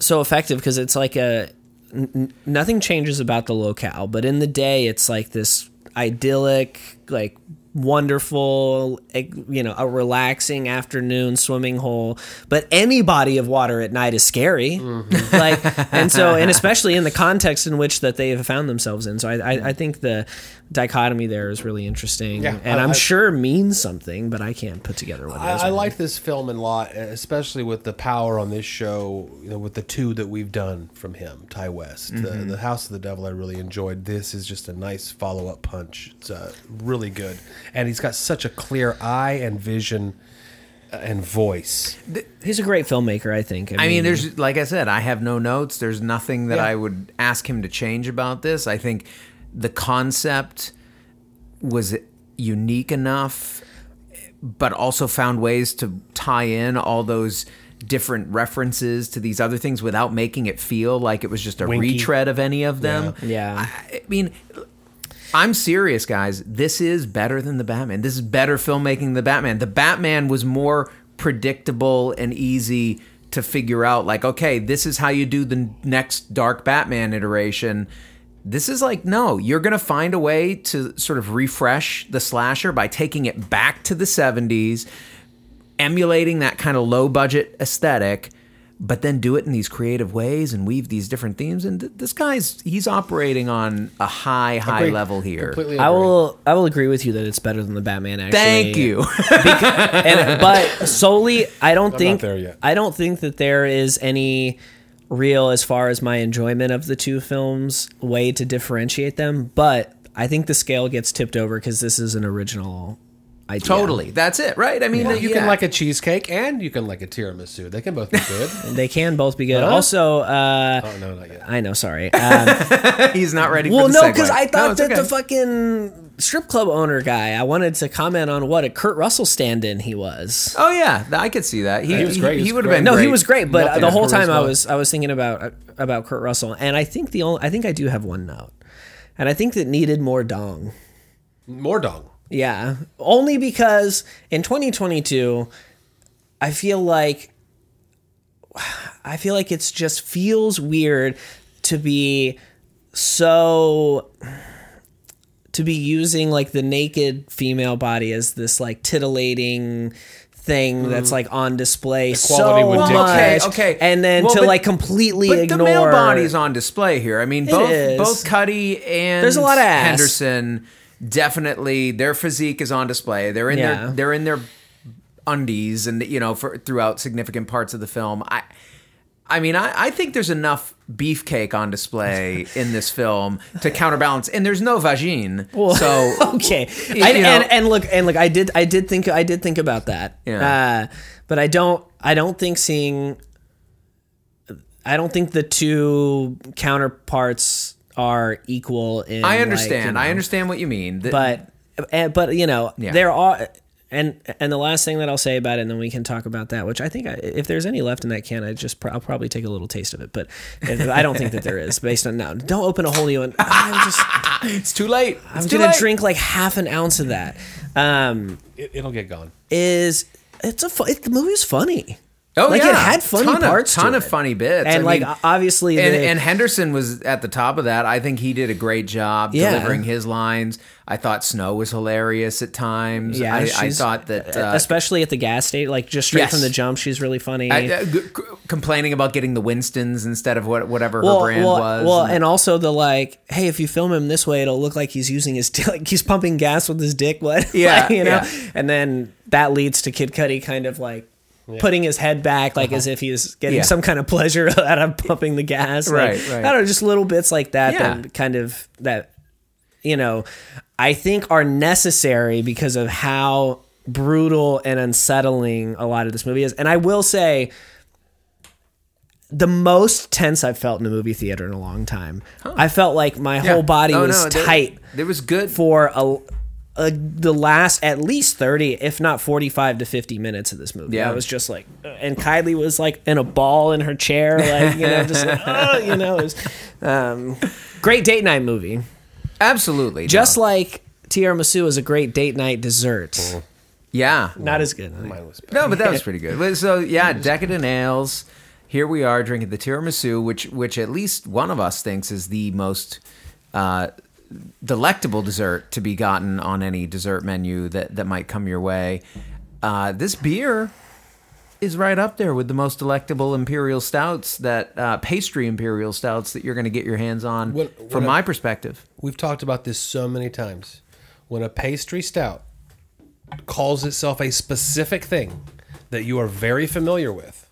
so effective because it's like a n- n- nothing changes about the locale, but in the day it's like this idyllic, like wonderful, you know, a relaxing afternoon swimming hole. But any body of water at night is scary, mm-hmm. like, and so, and especially in the context in which that they have found themselves in. So I, I, I think the dichotomy there is really interesting, Yeah, and I- I'm I- sure means something, but I can't put together what it is. I, I right like this film a lot, especially with the power on this show. You know, with the two that we've done from him, Ti West, the, Mm-hmm. the House of the Devil. I really enjoyed. This is just a nice follow up punch. It's uh, really good, and he's got such a clear eye and vision uh, and voice. He's a great filmmaker, I think. I mean, there's like I said, I have no notes. There's nothing that Yeah. I would ask him to change about this. I think the concept was unique enough, but also found ways to tie in all those different references to these other things without making it feel like it was just a Winky. retread of any of them. Yeah. I, I mean, I'm serious, guys. This is better than the Batman. This is better filmmaking than the Batman. The Batman was more predictable and easy to figure out. Like, okay, this is how you do the next Dark Batman iteration. This is like, no, you're going to find a way to sort of refresh the slasher by taking it back to the 70s, emulating that kind of low budget aesthetic, but then do it in these creative ways and weave these different themes. And th- this guy's he's operating on a high, high Agree. level here. Completely I agree. will. I will agree with you that it's better than the Batman. Actually, Thank you. and, but solely, I don't think. there yet. I don't think that there is any real, as far as my enjoyment of the two films, way to differentiate them. But I think the scale gets tipped over because this is an original idea. totally. That's it, right? I mean, Well, you yeah. can like a cheesecake and you can like a tiramisu. They can both be good. They can both be good. Huh? Also, uh, oh no, not yet. I know. Sorry. Um, he's not ready well, for the no, because I thought it's that okay. the fucking strip club owner guy. I wanted to comment on what a Kurt Russell stand-in he was. Oh yeah, I could see that. He, He was great. He He, would have been. No, great. he was great, but Nothing the whole time I was I was thinking about about Kurt Russell, and I think the only I think I do have one note, and I think that needed more dong. More dong. Yeah, only because in 2022, I feel like I feel like it's just feels weird to be so to be using like the naked female body as this like titillating thing mm-hmm. that's like on display Equality so with much. Okay, okay. and then Well, to but- like completely But ignore the male body's on display here. I mean, both both Cudi and There's a lot of ass. Henderson definitely their physique is on display. They're in Yeah. their they're in their undies and you know for throughout significant parts of the film. I I mean, I, I think there's enough beefcake on display in this film to counterbalance, and there's no vagine. so okay you I, know- and, and look and look i did i did think i did think about that Yeah. uh, but i don't i don't think seeing i don't think the two counterparts are equal in I like, understand. you know, I understand what you mean. The- but but you know Yeah. there are and and the last thing that I'll say about it, and then we can talk about that. Which I think, I, if there's any left in that can, I just pro- I'll probably take a little taste of it. But if, I don't think that there is, based on now. Don't open a whole new one. I'm just it's too late. I'm too gonna late. drink like half an ounce of that. Um, It, it'll get gone. is it's a fu- it, the movie's funny. Oh like yeah, it had funny ton parts, of, ton to of it. funny bits, and I like mean, obviously and, the, and Henderson was at the top of that. I think he did a great job Yeah. delivering his lines. I thought Snow was hilarious at times. yeah, I, I thought that uh, especially at the gas station, like just straight Yes. from the jump, she's really funny. I- uh, g- complaining about getting the Winstons instead of what whatever her brand well, was. Well, and- and also the like, hey, if you film him this way, it'll look like he's using his dick, like he's pumping gas with his dick. What? Yeah, Like, you know. yeah. And then that leads to Kid Cudi kind of like putting his head back, like as if he's getting Uh-huh. Yeah. some kind of pleasure out of pumping the gas. Like, Right, right. I don't know, just little bits like that. Yeah. That kind of that, you know, I think are necessary because of how brutal and unsettling a lot of this movie is. And I will say the most tense I've felt in a movie theater in a long time. I felt like my Yeah. whole body Oh, was no, there- tight There was good. for a, a the last at least 30 if not 45 to 50 minutes of this movie. Yeah. I was just like and Kylie was like in a ball in her chair like, you know, just like, oh, you know, it was um, great date night movie. Absolutely, Just no. like tiramisu is a great date night dessert. yeah, Not as good. Mine was No, but that was pretty good. So yeah, decadent ales. Here we are drinking the tiramisu, which which at least one of us thinks is the most uh, delectable dessert to be gotten on any dessert menu that that might come your way. Uh, this beer is right up there with the most delectable imperial stouts that uh, pastry imperial stouts that you're going to get your hands on. When- from when I- my perspective, We've talked about this so many times. When a pastry stout calls itself a specific thing that you are very familiar with,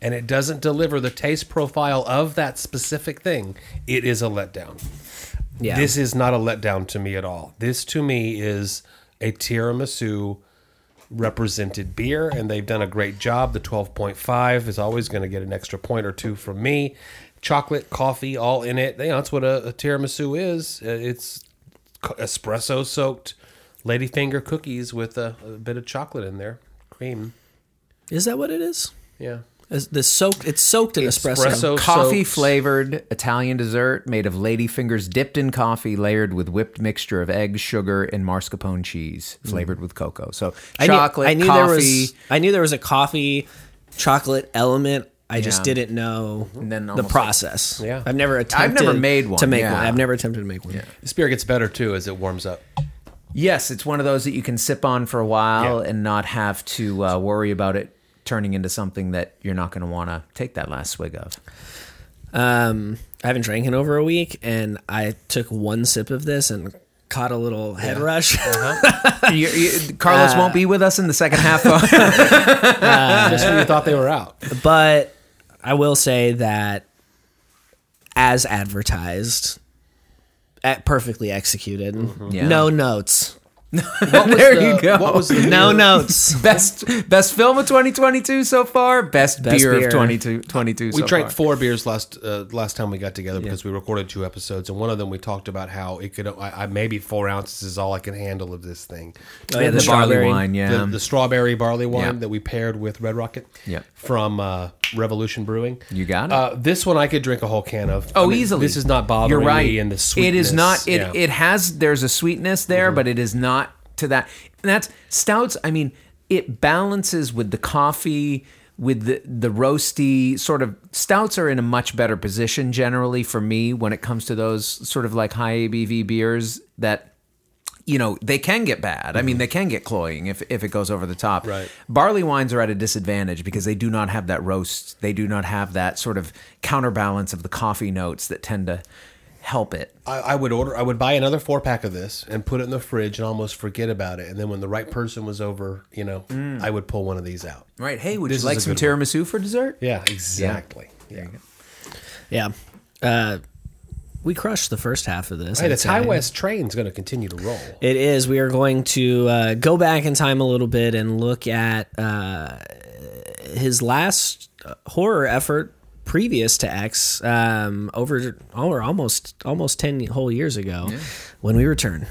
and it doesn't deliver the taste profile of that specific thing, it is a letdown. Yeah. This is not a letdown to me at all. This to me is a tiramisu represented beer, and they've done a great job. The 12.5 is always going to get an extra point or two from me. Chocolate, coffee, all in it. You know, that's what a, a tiramisu is. Uh, It's espresso soaked ladyfinger cookies with a, a bit of chocolate in there, cream. Is that what it is? Yeah. Is the soaked it's soaked in espresso. Espresso. coffee soaks- flavored Italian dessert made of lady fingers dipped in coffee, layered with whipped mixture of eggs, sugar, and mascarpone cheese, flavored with cocoa. So I knew- chocolate, I knew, coffee, there was I knew there was a coffee chocolate element. I just didn't know And then the almost process. Yeah. I've never attempted. I've never made one, to make yeah. one. I've never attempted to make one. This beer gets better too as it warms up. yes, it's one of those that you can sip on for a while Yeah. and not have to uh, worry about it turning into something that you're not going to want to take that last swig of. Um, I haven't drank in over a week, and I took one sip of this and caught a little head rush. Uh-huh. You- you- Carlos uh, won't be with us in the second half. Of, Just when you thought they were out. but I will say that, as advertised, at perfectly executed, mm-hmm. Yeah. no notes, What was There the- you go. What was the no beer- notes. best best film of 2022 so far. Best, Best beer, beer. of 2022. We so drank far. four beers last uh, last time we got together because we recorded two episodes, and one of them we talked about how it could I, I maybe four ounces is all I can handle of this thing. Oh, yeah, the, the barley strawberry. wine. Yeah, The, the strawberry barley wine Yeah. that we paired with Red Rocket. Yep. From uh, Revolution Brewing. You got it. Uh, this one I could drink a whole can of. Oh, I mean, easily. This is not bothering You're right. me in the sweetness. It is not. It Yeah. Mm-hmm. it has. There's a sweetness there, but it is not to that. And that's stouts. I mean, it balances with the coffee, with the the roasty sort of stouts are in a much better position generally for me when it comes to those sort of like high ABV beers that. You know they can get bad. I mean, they can get cloying if, if it goes over the top. Mm-hmm. Right. Barley wines are at a disadvantage because they do not have that roast. They do not have that sort of counterbalance of the coffee notes that tend to help it. I, I would order. I would buy another four pack of this and put it in the fridge and almost forget about it. And then when the right person was over, you know, I would pull one of these out. Right. Hey, would This is you like a some good one. tiramisu for dessert? Yeah, exactly. Yeah. Yeah. Uh, we crushed the first half of this. Hey, the I'd say. Ti West train's going to continue to roll. It is. We are going to uh, go back in time a little bit and look at uh, his last uh, horror effort previous to X, um, over over almost almost ten whole years ago. When we return.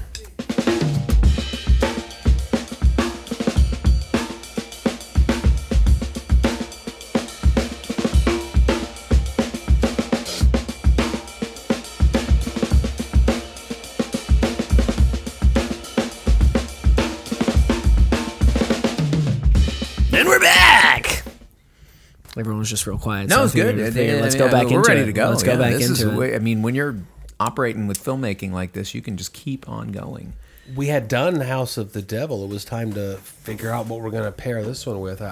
Was just real quiet. No, so it's good. figured- figured let's Yeah, go yeah, back we're into ready it. to go. Let's go back this into the it. way- I mean, when you're operating with filmmaking like this, you can just keep on going. We had done House of the Devil. It was time to figure out what we're going to pair this one with. I,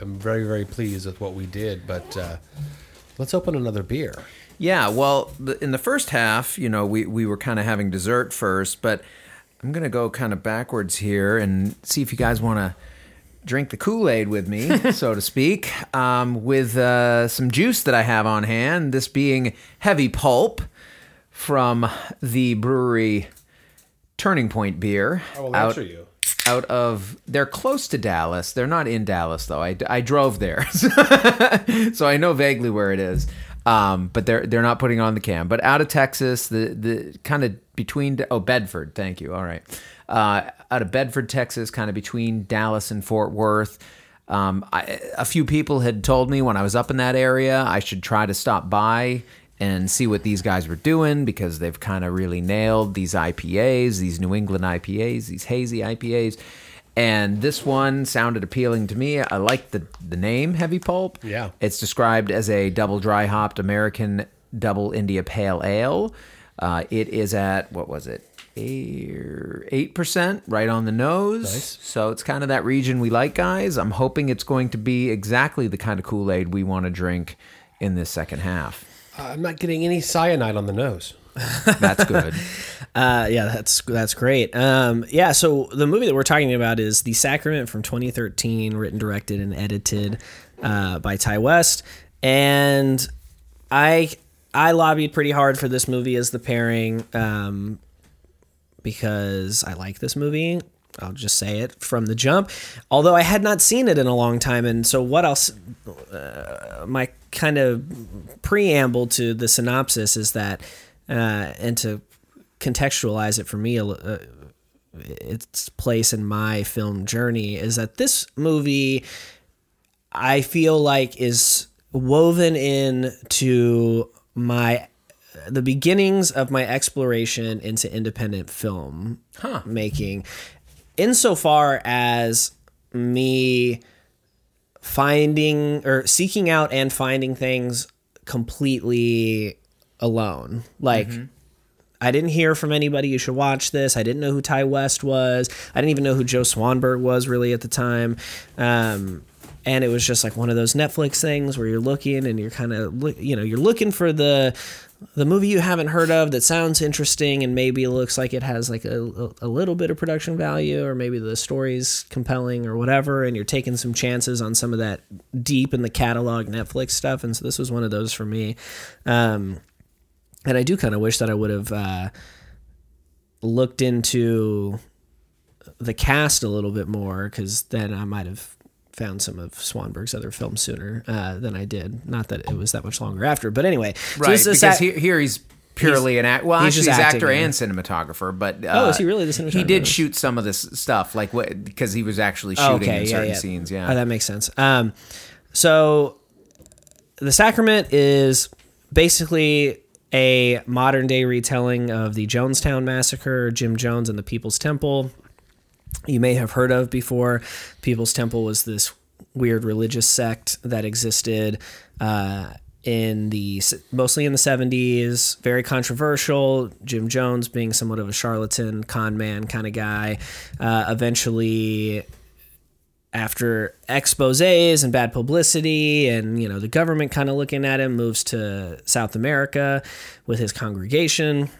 I am very, very pleased with what we did. But uh, let's open another beer. Yeah, well, in the first half, you know, we, we were kind of having dessert first, but I'm going to go kind of backwards here and see if you guys want to drink the Kool Aid with me, so to speak, um, with uh, some juice that I have on hand, this being Heavy Pulp from the brewery Turning Point Beer. I will out- answer you. out of they're close to Dallas. They're not in Dallas though. I, I drove there, so I know vaguely where it is. Um, but they're they're not putting on the cam. But out of Texas, the the kind of between oh Bedford. Thank you. All right, uh, out of Bedford, Texas, kind of between Dallas and Fort Worth. Um, I, a few people had told me when I was up in that area I should try to stop by and see what these guys were doing because they've kind of really nailed these IPAs, these New England IPAs, these hazy IPAs. And this one sounded appealing to me. I like the the name Heavy Pulp. Yeah. It's described as a double dry hopped American double India Pale Ale. Uh, it is at what was it? Eight percent, right on the nose. Nice. So it's kind of that region we like, guys. I'm hoping it's going to be exactly the kind of Kool Aid we want to drink in this second half. I'm not getting any cyanide on the nose. That's good. Uh, yeah, that's that's great. Um, yeah, so the movie that we're talking about is The Sacrament from 2013, written, directed, and edited uh, by Ti West. And I I lobbied pretty hard for this movie as the pairing um, because I like this movie. I'll just say it from the jump. Although I had not seen it in a long time, and so what else? Uh, my kind of preamble to the synopsis is that, uh, and to contextualize it for me, uh, its place in my film journey is that this movie, I feel like, is woven in to my the beginnings of my exploration into independent film making. Insofar as me finding or seeking out and finding things completely alone like I didn't hear from anybody you should watch this. I didn't know who Ti West was. I didn't even know who Joe Swanberg was really at the time. Um, and it was just like one of those Netflix things where you're looking and you're kind of you know, you're looking for the the movie you haven't heard of that sounds interesting and maybe looks like it has like a, a little bit of production value or maybe the story's compelling or whatever and you're taking some chances on some of that deep in the catalog Netflix stuff and so this was one of those for me um, and I do kind of wish that I would have uh, looked into the cast a little bit more because then I might have found some of Swanberg's other films sooner uh, than I did. Not that it was that much longer after, but anyway. so right. this is because here, here he's purely an act. Well, he's actually, he's actor in and cinematographer. But uh, Oh, is he really the cinematographer? He did shoot some of this stuff, like what because he was actually shooting in certain scenes. Yeah. Oh, that makes sense. Um, so the Sacrament is basically a modern day retelling of the Jonestown massacre, Jim Jones and the People's Temple. You may have heard of before. People's Temple was this weird religious sect that existed uh, in the mostly in the 70s very controversial jim jones being somewhat of a charlatan con man kind of guy uh, eventually after exposés and bad publicity and you know the government kind of looking at him moves to south america with his congregation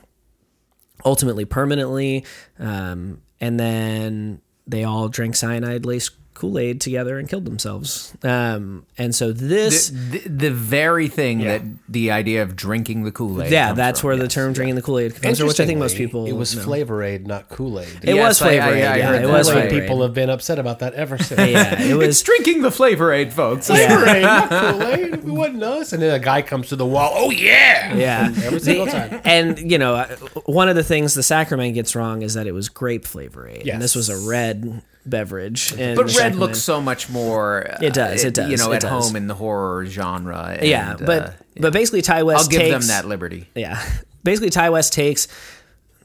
ultimately permanently um, and then they all drink cyanide laced kool-aid together and killed themselves um, and so this the, the, the very thing that the idea of drinking the Kool Aid. yeah that's where the term drinking the kool-aid comes from which i think most people It was know. Flavor Aid, not Kool Aid. it Yes, was I- I- flavor Aid, I yeah, heard it that. was Kool-Aid flavor people have been upset about that ever since. yeah it was It's drinking the Flavor Aid, folks. Flavor Aid, not Kool Aid. It wasn't us. And then a guy comes to the wall. Oh yeah, Yeah, Every single The- time. And you know, uh, one of the things the Sacrament gets wrong is that it was grape flavor aid, and this was a red beverage. And But red looks so much more. uh, It does, it You does, know, at does. home in the horror genre. and, yeah, but uh, but basically, Ti West I'll give takes, them that liberty. Yeah, basically, Ti West takes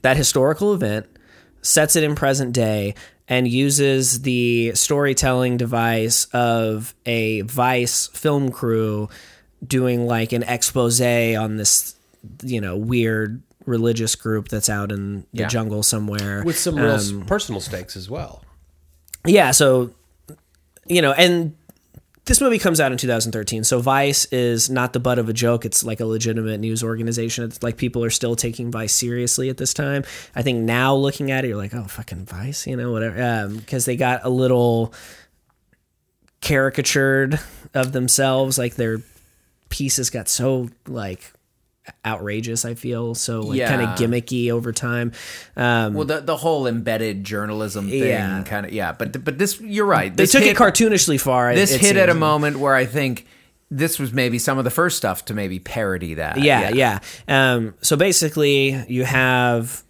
that historical event, sets it in present day, and uses the storytelling device of a Vice film crew doing like an expose on this, you know, weird religious group that's out in the Yeah. jungle somewhere with some real Um, personal stakes as well. Yeah so you know and this movie comes out in 2013 so vice is not the butt of a joke. It's like a legitimate news organization. It's like people are still taking vice seriously at this time. I think now looking at it you're like oh fucking vice you know whatever um, because they got a little caricatured of themselves like their pieces got so like outrageous i feel so like kind of gimmicky over time um Well, the the whole embedded journalism thing, Yeah. kind of yeah. But but this, you're right. they took hit, it cartoonishly far This it hit at a moment where I think this was maybe some of the first stuff to maybe parody that. yeah, yeah. Um, so basically, you have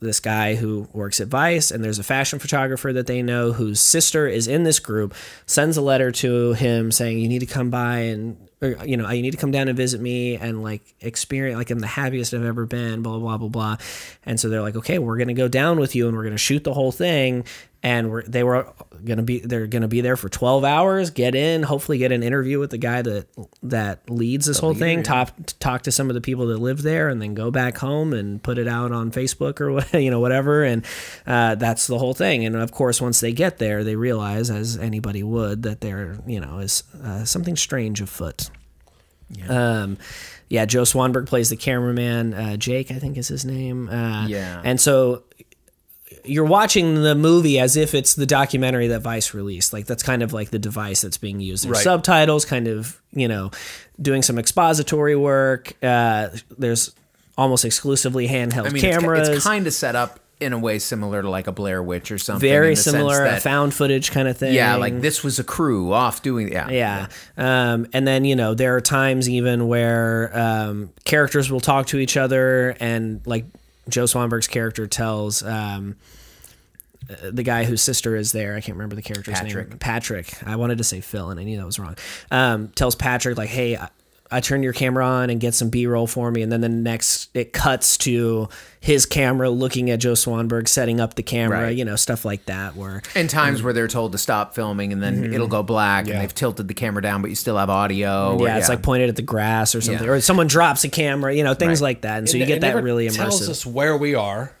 this guy who works at Vice, and there's a fashion photographer that they know whose sister is in this group. Sends a letter to him saying, "You need to come by and." Or, you know, you need to come down and visit me and like experience like I'm the happiest I've ever been, blah blah blah blah. And so they're like, okay, we're gonna go down with you and we're gonna shoot the whole thing. And we're they were gonna be they're gonna be there for 12 hours. Get in, hopefully get an interview with the guy that that leads this whole thing. Talk talk to some of the people that live there, and then go back home and put it out on Facebook or what you know whatever. And uh, that's the whole thing. And of course, once they get there, they realize, as anybody would, that there you know is uh, something strange afoot. Um, yeah, Joe Swanberg plays the cameraman. Uh, Jake, I think is his name. Uh, Yeah. and so you're watching the movie as if it's the documentary that Vice released. Like that's kind of like the device that's being used. There's Right. subtitles, kind of you know, doing some expository work. Uh, there's almost exclusively handheld I mean, cameras. it's, it's kind of set up in a way similar to like a Blair Witch or something. in very similar, a that- found footage kind of thing. Yeah, like this was a crew off doing. Yeah, Yeah. Um, and then, you know, there are times even where um, characters will talk to each other, and like Joe Swanberg's character tells um, uh, the guy whose sister is there, I can't remember the character's Patrick. name. Patrick. I wanted to say Phil, and I knew that was wrong. Um, tells Patrick, like, hey, I, I turn your camera on and get some B roll for me. And then the next, it cuts to his camera looking at Joe Swanberg setting up the camera, Right. you know, stuff like that, where And times where they're told to stop filming, and then it'll go black, Yeah. and they've tilted the camera down, but you still have audio. or- yeah, it's like pointed at the grass or something, Yeah. or someone drops a camera, you know, things Right. like that, and so you get it that never really Tells immersive. us where we are.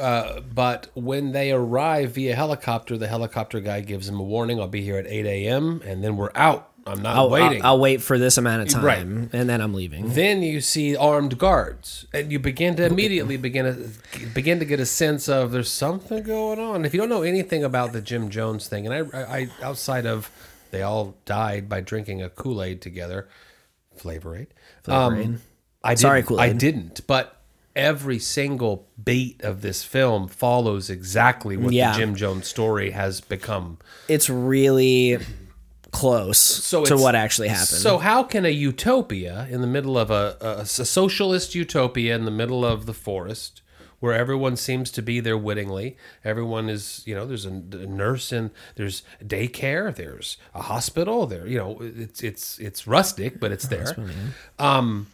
Uh, but when they arrive via helicopter, the helicopter guy gives him a warning. I'll be here at 8 a.m. and then we're out. I'm not I'll, waiting. I'll, I'll wait for this amount of time, Right. and then I'm leaving. then you see armed guards, and you begin to immediately begin to begin to get a sense of there's something going on. If you don't know anything about the Jim Jones thing, and I, I, I outside of they all died by drinking a Kool Aid together, Flavor Aid. Um, I didn't, Sorry, Kool-Aid. didn't, but every single beat of this film follows exactly what Yeah. the Jim Jones story has become. It's really close So to what actually happened. So how can a utopia in the middle of a, a, a socialist utopia in the middle of the forest where everyone seems to be there wittingly. Everyone is, you know, there's a, a nurse and there's daycare, there's a hospital. There, you know, it's it's it's rustic, but it's there. Um,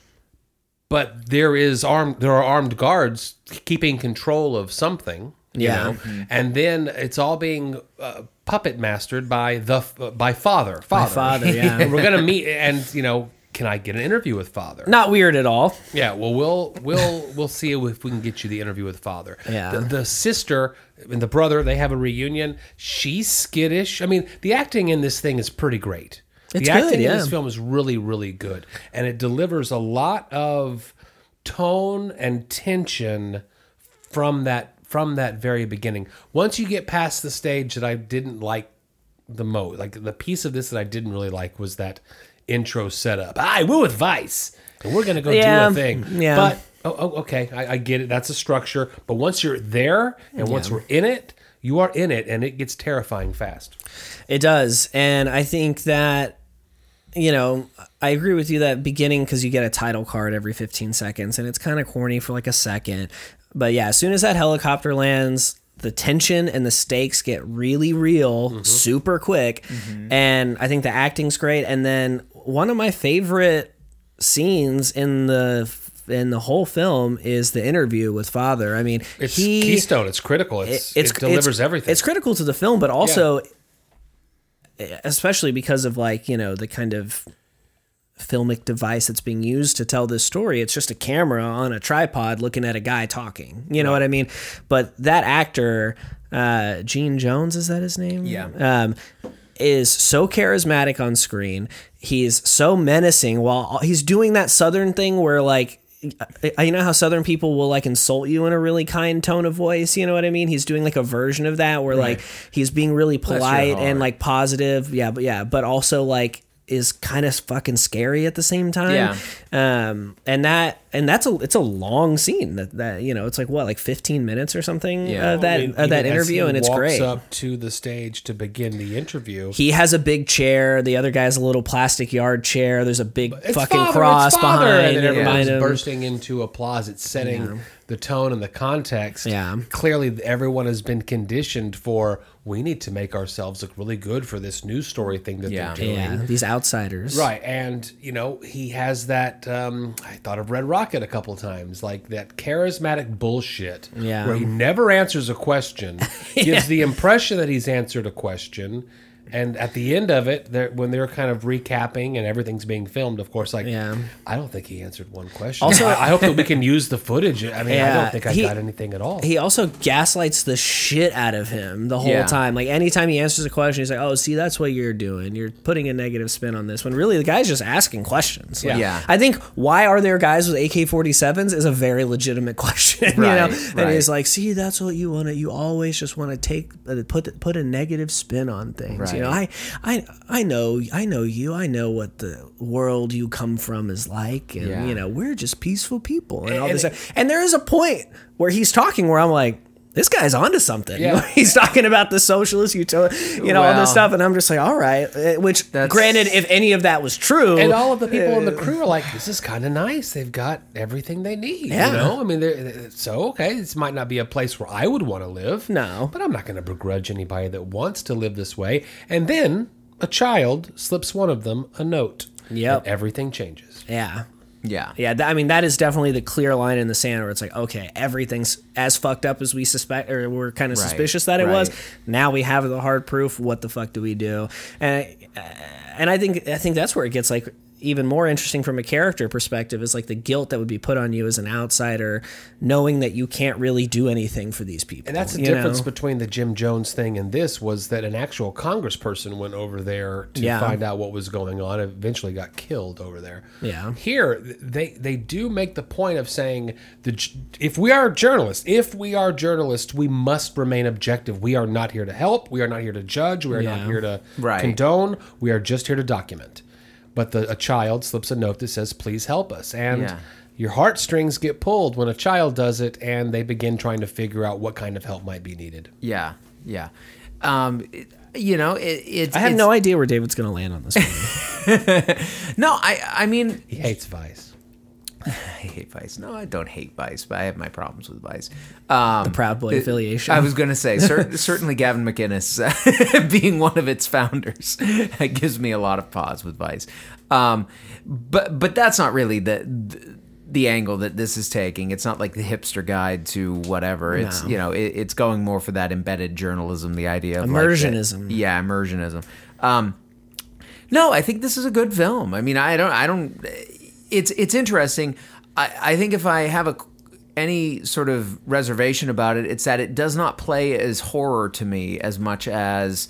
but there is armed. There are armed guards keeping control of something. You Yeah. know? and then it's all being uh, puppet mastered by the uh, by father. Father. father, yeah. and we're gonna meet, and you know, can I get an interview with father? Not weird at all. Yeah, well, we'll we'll we'll see if we can get you the interview with father. Yeah. the, the sister and the brother they have a reunion. She's skittish. I mean, the acting in this thing is pretty great. It's the good, acting in yeah. this film is really really good, and it delivers a lot of tone and tension from that from that very beginning. Once you get past the stage that I didn't like the most, like the piece of this that I didn't really like was that intro setup. I we're with Vice, and we're gonna go Yeah, do a thing. yeah. But oh, oh okay, I, I get it. That's a structure. But once you're there and once we're in it, you are in it, and it gets terrifying fast. It does. And I think that, you know, I agree with you that beginning because you get a title card every 15 seconds and it's kind of corny for like a second. But yeah, as soon as that helicopter lands, the tension and the stakes get really real mm-hmm. super quick. Mm-hmm. And I think the acting's great. And then one of my favorite scenes in the in the whole film is the interview with father. I mean, It's he keystone. It's critical. It's, it delivers everything. It's critical to the film, but also, especially because of like you know the kind of filmic device that's being used to tell this story. It's just a camera on a tripod looking at a guy talking. You know what I mean? But that actor, uh, Gene Jones, is that his name? Yeah. Um, is so charismatic on screen. He's so menacing while he's doing that southern thing where like you know how southern people will like insult you in a really kind tone of voice you know what i mean he's doing like a version of that where like he's being really polite and like positive yeah but yeah but also like is kind of fucking scary at the same time Yeah. um and that and that's a it's a long scene that, that you know it's like what like 15 minutes or something Yeah. of that I mean, of that interview and it's walks great up to the stage to begin the interview. he has a big chair. The other guy's a little plastic yard chair. There's a big It's fucking father, cross father, behind, and then behind everyone's him. bursting into applause. It's setting the tone and the context. Yeah. clearly everyone has been conditioned for we need to make ourselves look really good for this news story thing that Yeah. they're doing. Yeah, these outsiders. Right, and you know he has that. Um, I thought of Red Rocket a couple times, like that charismatic bullshit, Yeah. where he never answers a question, gives the impression that he's answered a question, and at the end of it, they're, when they're kind of recapping and everything's being filmed, of course, like Yeah. I don't think he answered one question. Also- I, I hope that we can use the footage. I mean, I don't think I he- got anything at all. He also gaslights the shit out of him the whole Yeah. time. Like anytime he answers a question, he's like, "Oh, see, that's what you're doing. You're putting a negative spin on this." When really the guy's just asking questions. Like, Yeah. I think why are there guys with AK-47s is a very legitimate question. you know, Right, and right. he's like, "See, that's what you want to. You always just want to take uh, put put a negative spin on things. You know, I I I know I know you. I know what the world you come from is like, and Yeah. you know we're just peaceful people and all And this. it- And there is a point where he's talking where I'm like, this guy's onto something. Yeah. he's talking about the socialist utility, you know, all Well- this stuff, and I'm just like, all right. Uh, Which, That's- granted, if any of that was true, and all of the people in the crew are like, "This is kind of nice. They've got everything they need." Yeah. You know, I mean, they're, so okay. This might not be a place where I would want to live. No. but I'm not going to begrudge anybody that wants to live this way. And then a child slips one of them a note. Yeah. everything changes. yeah. Yeah. Yeah, th- I mean that is definitely the clear line in the sand where it's like, okay, everything's as fucked up as we suspect, or we're kind of Right, suspicious that it was. Now we have the hard proof. What the fuck do we do? And and I think I think that's where it gets like even more interesting from a character perspective is like the guilt that would be put on you as an outsider, knowing that you can't really do anything for these people. And that's the difference know? between the Jim Jones thing and this was that an actual congressperson went over there to Yeah. find out what was going on. Eventually, got killed over there. Yeah. Here, they they do make the point of saying the if we are journalists, if we are journalists, we must remain objective. We are not here to help. We are not here to judge. We are not here to Right. condone. We are just here to document. But the, a child slips a note that says, "Please help us," and Yeah. your heartstrings get pulled when a child does it, and they begin trying to figure out what kind of help might be needed. Yeah. Yeah. Um, it- you know, it, it's. I have it's- no idea where David's going to land on this. One. No, I. I mean, He hates Vice. I hate Vice. No, I don't hate Vice, but I have my problems with Vice. Um, the Proud Boy affiliation. I was going to say cer- certainly Gavin McInnes uh, being one of its founders that gives me a lot of pause with Vice. Um, but but that's not really the, the the angle that this is taking. It's not like the hipster guide to whatever. It's No. you know it, it's going more for that embedded journalism, the idea of like the- Immersionism. yeah, immersionism. Um, no, I think this is a good film. I mean, I don't, I don't. It's it's interesting. I, I think if I have a any sort of reservation about it, it's that it does not play as horror to me as much as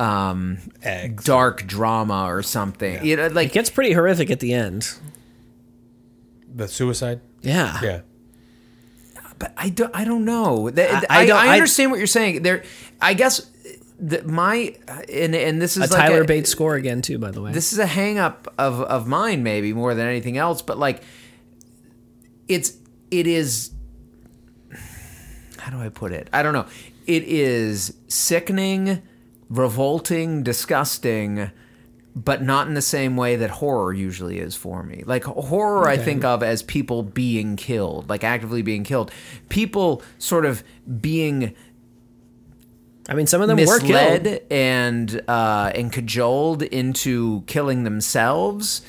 um, Eggs. dark drama or something. You know, it like gets pretty horrific at the end. The suicide. Yeah. Yeah. but I don't, I don't know. I- I, I don't- I I- understand what you're saying. There, I guess. The, my and and this is A like Tyler a- Bates score again too, by the way. this is a hang up of of mine maybe more than anything else but like it's it is how do i put it? I don't know. It is sickening revolting disgusting but not in the same way that horror usually is for me. Like horror i think of as people being killed like actively being killed. People sort of being I mean, some of them were killed. misled and uh, and cajoled into killing themselves.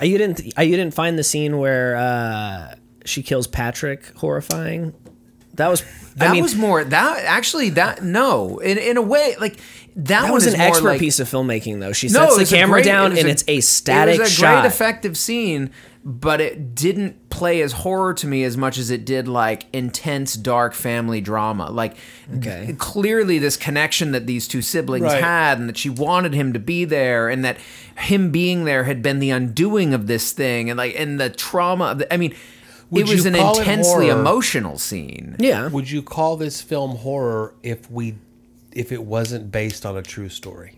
Uh, You didn't. uh, You didn't find the scene where uh, she kills Patrick horrifying. That was. That I mean, was more that actually that no in in a way like that, that was an expert like, piece of filmmaking, though. She sets it the camera great- down, it and a- it's a static It was a shot. great effective scene, but it didn't play as horror to me as much as it did like intense dark family drama. Like Okay. clearly this connection that these two siblings Right. had and that she wanted him to be there and that him being there had been the undoing of this thing and like and the trauma of the, I mean Would it was an intensely emotional scene. yeah. Would you call this film horror if we if it wasn't based on a true story?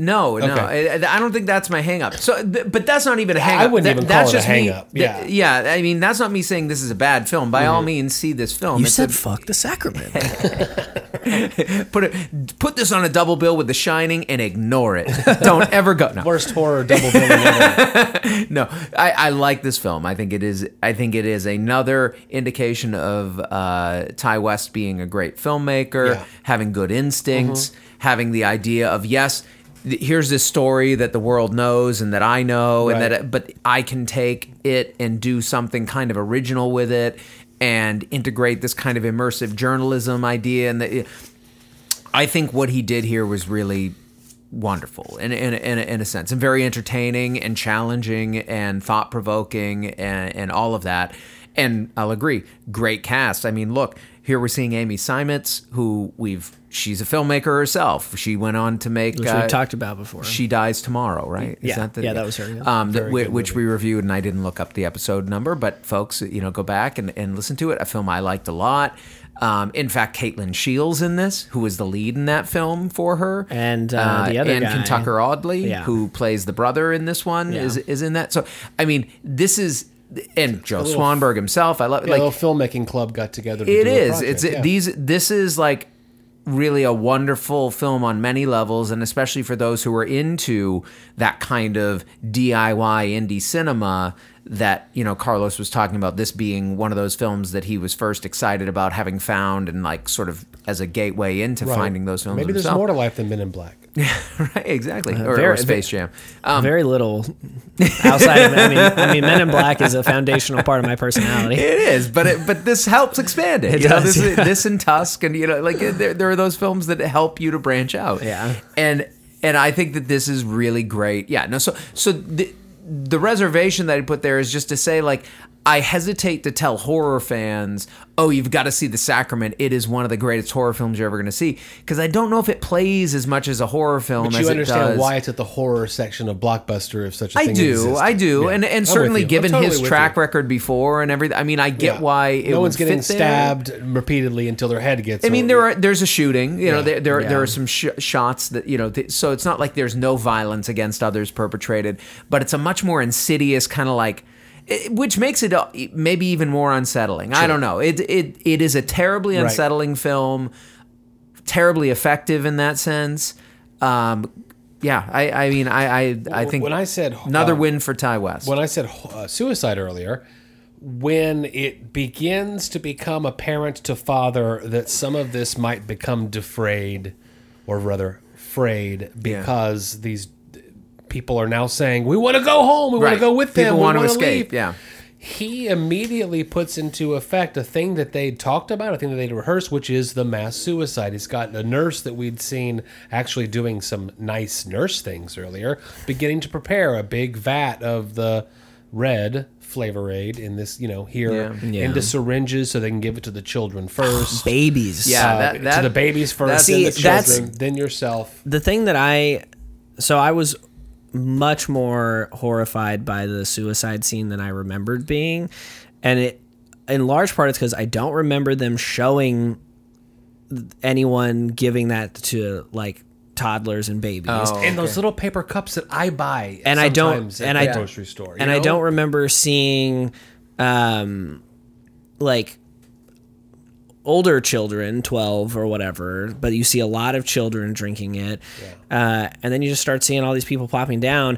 No, no, Okay. I, I don't think that's my hang up. So, but that's not even a hang I wouldn't even call it a hang up. th- Yeah. yeah. I mean, that's not me saying this is a bad film. By all means, see this film. You It's said a- fuck the sacrament. put it, put this on a double bill with The Shining and ignore it. don't ever go. No, Worst horror double bill. no. I, I like this film. I think it is. I think it is another indication of uh, Ti West being a great filmmaker, Yeah. having good instincts, having the idea of yes. Here's this story that the world knows and that I know, and that but I can take it and do something kind of original with it, and integrate this kind of immersive journalism idea. And that I think what he did here was really wonderful in, in, in, in a sense and very entertaining and challenging and thought provoking and, and all of that. And I'll agree, great cast. I mean, look, here we're seeing Amy Seimetz, who we've she's a filmmaker herself. She went on to make Which uh, we've talked about before. She dies tomorrow, right? Is Yeah. Yeah, that was her, yeah. Um, that, whi- which we reviewed, and I didn't look up the episode number, but folks, you know, go back and, and listen to it. A film I liked a lot. Um, in fact, Caitlin Shields in this, who was the lead in that film for her, And, uh, the other and guy. Tucker Audley, Yeah. who plays the brother in this one, Yeah. is is in that. So, I mean, this is and Joe little- Swanberg himself. I love Yeah, like a little filmmaking club got together. To it is. project, It's yeah. these. This is like really a wonderful film on many levels, and especially for those who are into that kind of DIY indie cinema. That you know, Carlos was talking about this being one of those films that he was first excited about having found, and like sort of as a gateway into Right. finding those films. Maybe there's himself. more to life than Men in Black. right? Exactly, or, very- or Space Jam. Um, Very little outside of. I mean, I mean, Men in Black is a foundational part of my personality. It is, but it, but this helps expand it. It you know, this, yeah. this and Tusk, and you know, like there, there are those films that help you to branch out. Yeah. and and I think that this is really great. Yeah, no, so so the the reservation that I put there is just to say like. I hesitate to tell horror fans, "Oh, you've got to see The Sacrament. It is one of the greatest horror films you're ever going to see." Because I don't know if it plays as much as a horror film But you understand why it's at the horror section of Blockbuster if such a I thing do, existed. I do, Yeah. and and certainly given totally his track you. record before and everything. I mean, I get Yeah. why it no one's getting fit there. stabbed repeatedly until their head gets. I mean, there are there's a shooting. You know, there there, Yeah. there are some sh- shots that you know. Th- so it's not like there's no violence against others perpetrated, but it's a much more insidious kind of like. It- Which makes it uh, maybe even more unsettling. I don't know. It it it is a terribly Right. unsettling film, terribly effective in that sense. Um, yeah, I, I mean, I, I, I think when I said another uh, win for Ti West. when I said uh, suicide earlier, when it begins to become apparent to father that some of this might become defrayed, or rather frayed, because these people are now saying we want to go home, we want to go with People them, we want to wanna escape, leave." yeah. He immediately puts into effect a thing that they'd talked about, a thing that they'd rehearsed, which is the mass suicide. He's got a nurse that we'd seen actually doing some nice nurse things earlier, beginning to prepare a big vat of the red flavor aid in this, you know, here Yeah. Yeah. into syringes so they can give it to the children first. Babies. Yeah. Uh, that- that- to the babies first, See, then the that's- children, then yourself. the thing that I so I was much more horrified by the suicide scene than I remembered being, and it in large part it's because I don't remember them showing anyone giving that to like toddlers and babies. Oh. And those little paper cups that I buy, And I don't- at and the I- grocery store, you and I don't remember seeing um like older children 12 or whatever but you see a lot of children drinking it uh, and then you just start seeing all these people popping down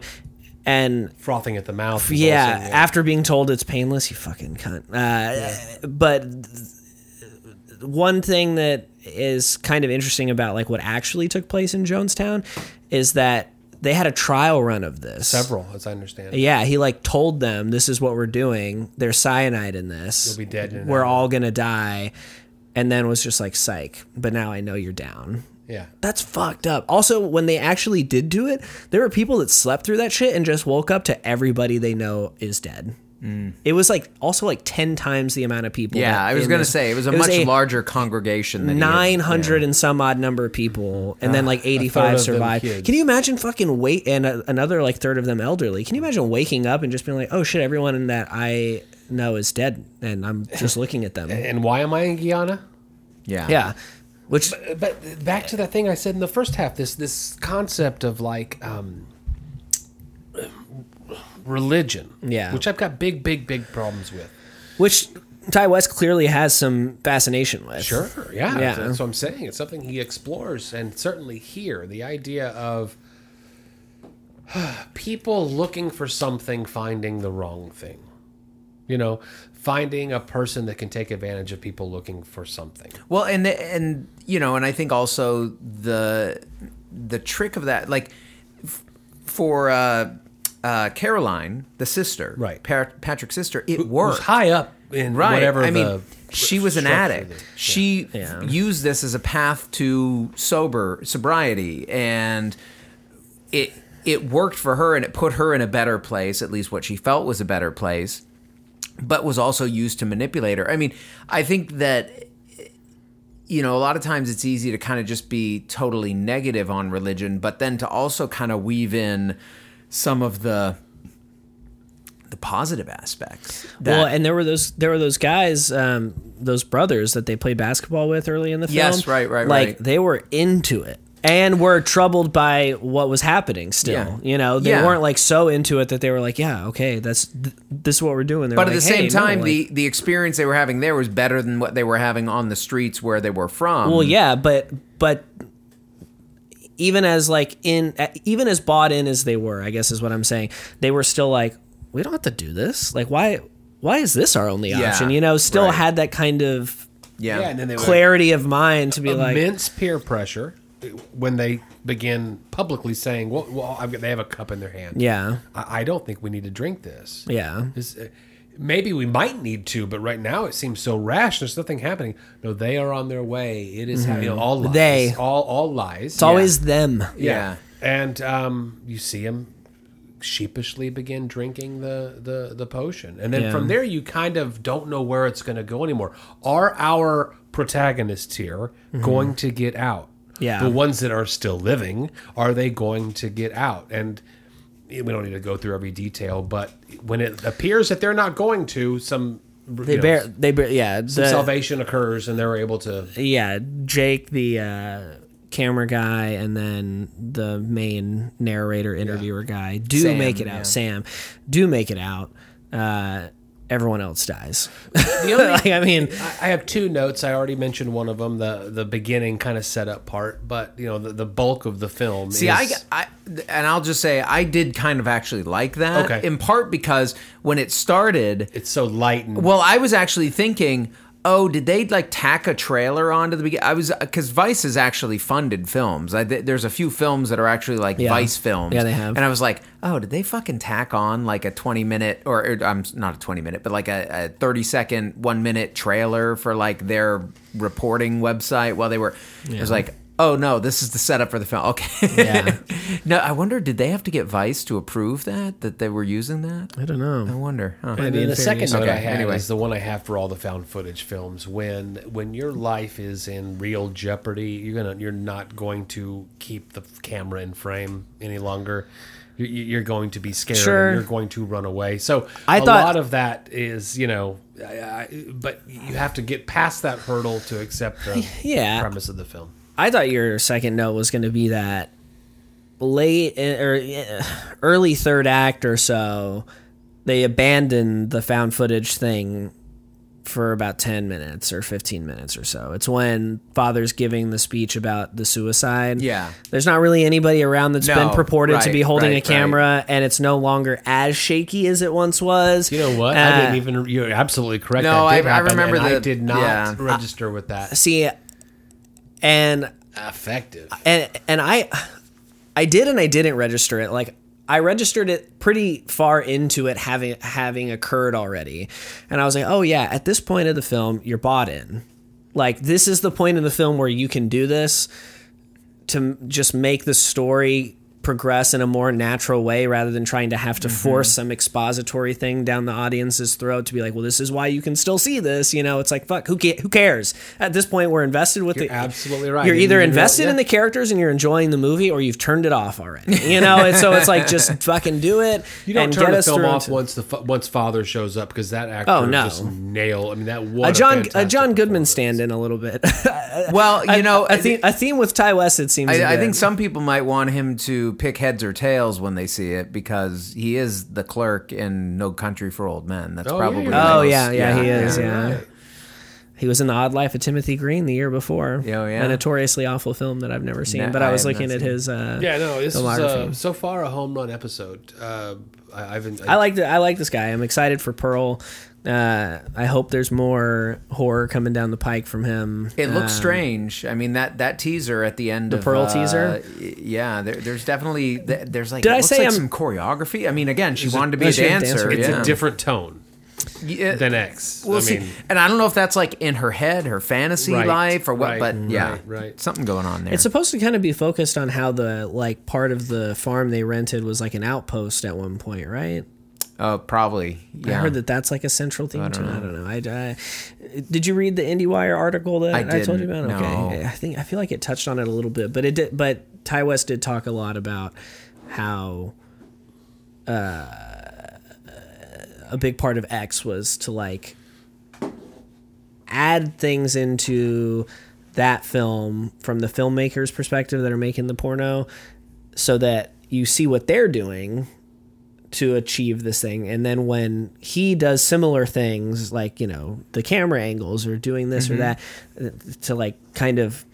and frothing at the mouth. yeah, also- after being told it's painless you fucking cunt uh, but th- one thing that is kind of interesting about like what actually took place in jonestown is that they had a trial run of this several, as I understand. yeah, he like told them this is what we're doing. There's cyanide in this. You'll be dead in We're hour." all gonna die, and then was just like psych. But now I know you're down. Yeah. That's fucked up. Also, when they actually did do it, there were people that slept through that shit and just woke up to everybody they know is dead. It was like also like ten times the amount of people. yeah, that I was going to this- say it was a much a larger congregation than Nine hundred yeah. and some odd number of people, and then like eighty five Ah, third five of them survived. Can you imagine fucking wait and a, another like third of them elderly? Can you imagine waking up and just being like, oh shit, everyone that I know is dead, and I'm just looking at them. And why am I in Guyana? Yeah. Yeah, which But back to that thing I said in the first half, this this concept of like um, religion, Yeah. which I've got big, big, big problems with. which Ti West clearly has some fascination with. Sure, yeah, Yeah. that's what I'm saying. It's something he explores, and certainly here, the idea of people looking for something, finding the wrong thing. You know, finding a person that can take advantage of people looking for something. Well, and and you know, and I think also the the trick of that, like f- for uh, uh, Caroline, the sister, Right. Par- Patrick's sister, it Who's worked. high up in right. whatever I the mean, she was an addict. is. She Yeah. used this as a path to sober sobriety, and it it worked for her, and it put her in a better place. At least what she felt was a better place, but was also used to manipulate her. I mean, I think that you know, a lot of times it's easy to kind of just be totally negative on religion, but then to also kind of weave in some of the the positive aspects. well, and there were those there were those guys, um, those brothers that they played basketball with early in the film. Yes, right, right, Like right. they were into it. And were troubled by what was happening still. Yeah. You know, they Yeah. weren't like so into it that they were like, yeah, okay, that's th- this is what we're doing. They're but at like, the same "Hey, no, time, like- the the experience they were having there was better than what they were having on the streets where they were from. Well, yeah, but but even as like in even as bought in as they were, I guess is what I'm saying. They were still like, we don't have to do this. Like, why? Why is this our only Yeah, option? You know, still right. had that kind of yeah, Yeah, and then they clarity of mind to be like, immense peer pressure when they begin publicly saying, "Well, well I've got, they have a cup in their hand." yeah, I, I don't think we need to drink this. yeah, This, uh, maybe we might need to, but right now it seems so rash. There's nothing happening. No, they are on their way. It is hap- you know, all lies. Mm-hmm. They. all all lies. it's always them. yeah. and um, you see him sheepishly begin drinking the the the potion, and then Yeah. from there you kind of don't know where it's going to go anymore. Are our protagonists here going to get out? Mm-hmm. Yeah. the ones that are still living, are they going to get out? And we don't need to go through every detail, but when it appears that they're not going to, some They know, bear, they bear, yeah, some the- salvation occurs, and they're able to. yeah. Jake, the uh, camera guy, and then the main narrator, interviewer guy, do Sam, make it out. yeah. Sam, do make it out, uh, everyone else dies. The only, like, I mean, I I have two notes. I already mentioned one of them, the the beginning kind of setup part, but you know the, the bulk of the film. See, is, I, I, and I'll just say I did kind of actually like that. Okay. In part because when it started, it's so light and well, I was actually thinking, oh, did they like tack a trailer onto the beginning? I was because Vice has actually funded films. I, there's a few films that are actually like Yeah. Vice films. Yeah, they have. And I was like, oh, did they fucking tack on like a 20 minute or, or I'm not a 20 minute, but like a, a 30 second, one minute trailer for like their reporting website while they were. It was like. Oh no! This is the setup for the film. Okay. Yeah. no, I wonder. Did they have to get Vice to approve that? That they were using that? I don't know. I wonder. Huh. And then the second note Okay, I have anyway. is the one I have for all the found footage films. When when your life is in real jeopardy, you're gonna you're not going to keep the camera in frame any longer. You're, you're going to be scared. Sure. And you're going to run away. So I a thought- a lot of that is you know, I, I, but you have to get past that hurdle to accept the Yeah. premise of the film. I thought your second note was going to be that late or uh, early third act or so, they abandoned the found footage thing for about 10 minutes or 15 minutes or so. It's when father's giving the speech about the suicide. Yeah. There's not really anybody around that's been No, purported to be holding right, a camera and it's no longer as shaky as it once was. You know what? Uh, I didn't even. You're absolutely correct. No, That did I- I remember and I did not yeah. register with that. see and Effective. and and I I did and I didn't register it. Like I registered it pretty far into it having having occurred already. And I was like, "Oh yeah, at this point of the film, you're bought in. Like this is the point in the film where you can do this to just make the story progress in a more natural way rather than trying to have to mm-hmm. force some expository thing down the audience's throat to be like, well, this is why you can still see this. You know, it's like, fuck, who, ca- who cares? At this point, we're invested with You're the. absolutely right. You're either know- invested in the characters and you're enjoying the movie, or you've turned it off already. You know, and so it's like just fucking do it. You don't turn the film off once the fa- once father shows up because that actor Oh, no. just nail. I mean that what a John a fantastic John Goodman stand in a little bit. Well, you know, a, theme, a theme with Ti West. It seems. I, I think some people might want him to pick heads or tails when they see it because he is the clerk in No Country for Old Men. That's Oh, yeah, probably you're the. Oh most- yeah, yeah, he is. Yeah, right. he was in the Odd Life of Timothy Green the year before. Oh, yeah. a notoriously awful film that I've never seen. No, but I I was have looking not at seen his. Uh, Yeah, no, this is filmography. uh, so far a home run episode. Uh, I, I've been, I like the, I like this guy. I'm excited for Pearl. Uh, I hope there's more horror coming down the pike from him. It looks Um, strange. I mean that that teaser at the end The of Pearl uh, teaser? Yeah, there, there's definitely there's like Did it I say like I'm- some choreography. I mean, again, she wanted to be a she a dancer. dancer? It's yeah. a different tone Yeah. than X. We'll I see. mean, And I don't know if that's like in her head, her fantasy Right, life, or what. right, but yeah, right, right. something going on there. It's supposed to kind of be focused on how the like part of the farm they rented was like an outpost at one point, right? Oh, probably. Yeah. I heard that that's like a central theme it. don't I don't know. I, I- did you read the IndieWire article that I I, told you about? no. Okay, I think I feel like it touched on it a little bit, but it did. But Ti West did talk a lot about how uh, a big part of X was to like add things into that film from the filmmakers' perspective that are making the porno, so that you see what they're doing to achieve this thing and then when he does similar things like you know the camera angles or doing this or that to like kind of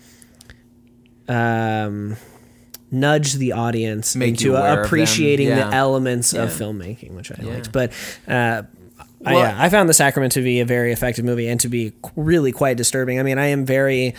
um nudge the audience Make into appreciating yeah. the elements of filmmaking which i Yeah. liked but uh I, yeah, I found The Sacrament to be a very effective movie and to be really quite disturbing. I mean, I am very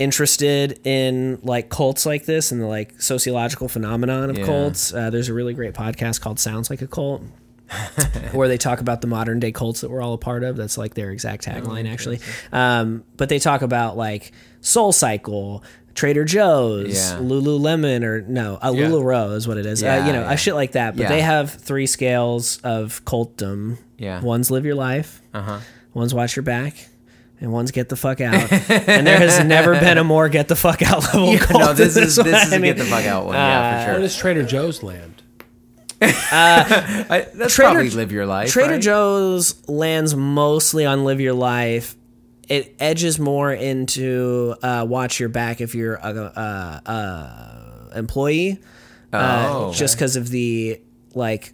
interested in like cults like this and the like sociological phenomenon of Yeah. cults. Uh, there's a really great podcast called Sounds Like a Cult. where they talk about the modern day cults that we're all a part of. That's like their exact Oh, tagline, actually. Um, but they talk about like Soul Cycle, Trader Joe's, Yeah. Lululemon, or no, a Yeah. Lululemon is what it is. uh, you know, yeah. a shit like that. But Yeah. they have three scales of cultdom. Yeah. One's live your life. Uh-huh. One's watch your back. And one's get the fuck out. and there has never been a more get the fuck out level. cult no, this is this one. is I a mean, get the fuck out one. yeah, uh, for where does Trader Joe's land? I, that's Trader- probably live your life. Trader right? Joe's lands mostly on live your life. It edges more into uh, watch your back if you're a, a, a employee, uh, Oh, just because of the like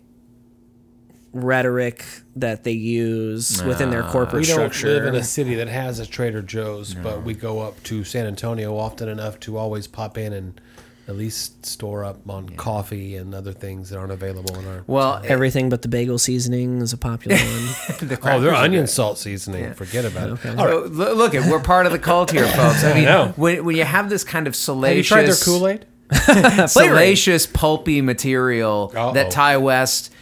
rhetoric that they use within their corporate structure. We don't live in a city that has a Trader Joe's, but we go up to San Antonio often enough to always pop in and at least store up on coffee and other things that aren't available in our. Well, Everything but the bagel seasoning is a popular one. the oh, they're onion good. salt seasoning. Forget about it. All So, look, it we're part of the cult here, folks. I mean, know. when when you have this kind of salacious. Have salacious, you tried their Kool Aid? salacious, pulpy material Uh-oh. that Ti West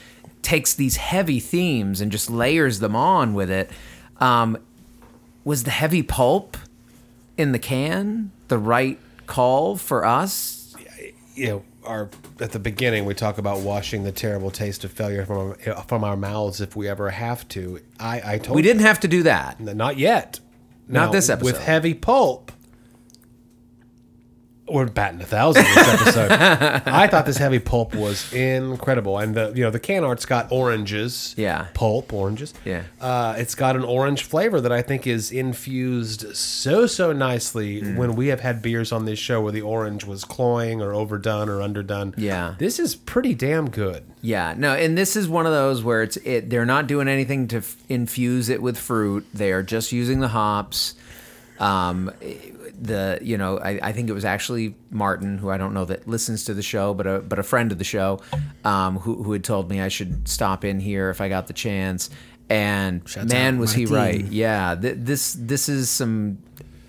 takes these heavy themes and just layers them on with it. Um, was the heavy pulp in the can the right call for us? you know, our at the beginning we talk about washing the terrible taste of failure from our, from our mouths if we ever have to. I I told We didn't have to do that. not yet. Not Now, this episode. with heavy pulp. We're batting a thousand this episode. I thought this heavy pulp was incredible, and the you know the can art's got oranges, Yeah. pulp oranges, Yeah. Uh, it's got an orange flavor that I think is infused so so nicely. Mm. When we have had beers on this show where the orange was cloying or overdone or underdone, Yeah. this is pretty damn good. Yeah, no, and this is one of those where it's it. They're not doing anything to f- infuse it with fruit. They are just using the hops. Um, the you know I, I think it was actually Martin who I don't know that listens to the show, but a but a friend of the show, um, who who had told me I should stop in here if I got the chance. And Shouts man, was he right? Yeah, th- this this is some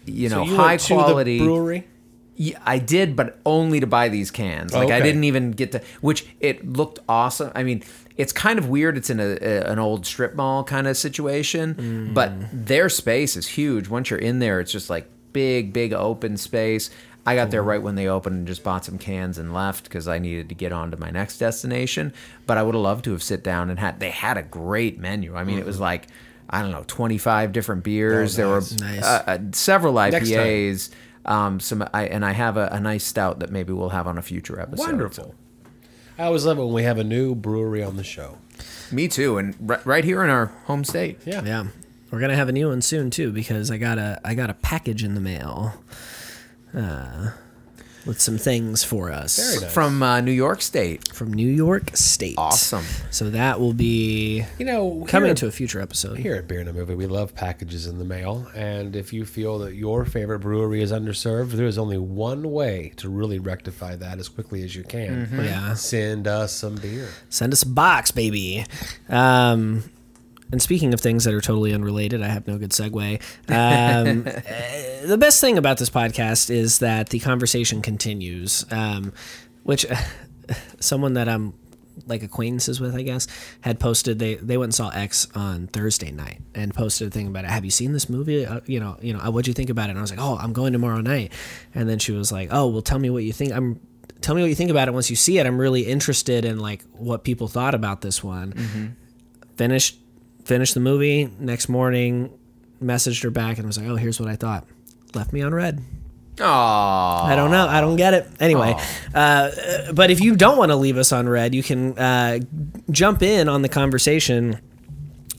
you know So you high went to the quality brewery. yeah, I did, but only to buy these cans. Like I Okay. didn't even get to, which it looked awesome. I mean, it's kind of weird. It's in a, a an old strip mall kind of situation, but their space is huge. Once you're in there, it's just like big, big open space. I got there right when they opened and just bought some cans and left because I needed to get on to my next destination. But I would have loved to have sit down and had. They had a great menu. I mean, it was like I don't know, twenty five different beers. there nice. were Nice. uh, uh, several IPAs. Um, some I and I have a, a nice stout that maybe we'll have on a future episode. Wonderful. I always love it when we have a new brewery on the show. Me too, and ri- right here in our home state. Yeah. yeah. We're gonna have a new one soon too because I got a I got a package in the mail. Uh with some things for us Very nice. From uh, New York State. from New York State. Awesome. So that will be You know, coming here- to a future episode. Here at Beer and a Movie, we love packages in the mail. And if you feel that your favorite brewery is underserved, there is only one way to really rectify that as quickly as you can. Yeah. Send us some beer. Send us a box, baby. Um, and speaking of things that are totally unrelated, I have no good segue. Um, uh, the best thing about this podcast is that the conversation continues, um, which someone that I'm like acquaintances with, I guess, had posted. They they went and saw X on Thursday night and posted a thing about it. Have you seen this movie? Uh, you know, you know, uh, what'd you think about it? And I was like, oh, I'm going tomorrow night. And then she was like, oh, well, tell me what you think. I'm tell me what you think about it once you see it. I'm really interested in like what people thought about this one. Finished finished the movie next morning. Messaged her back and was like, oh, here's what I thought. Left me on red. Aww. I don't know. I don't get it. Anyway, uh, but if you don't want to leave us on red, you can uh, jump in on the conversation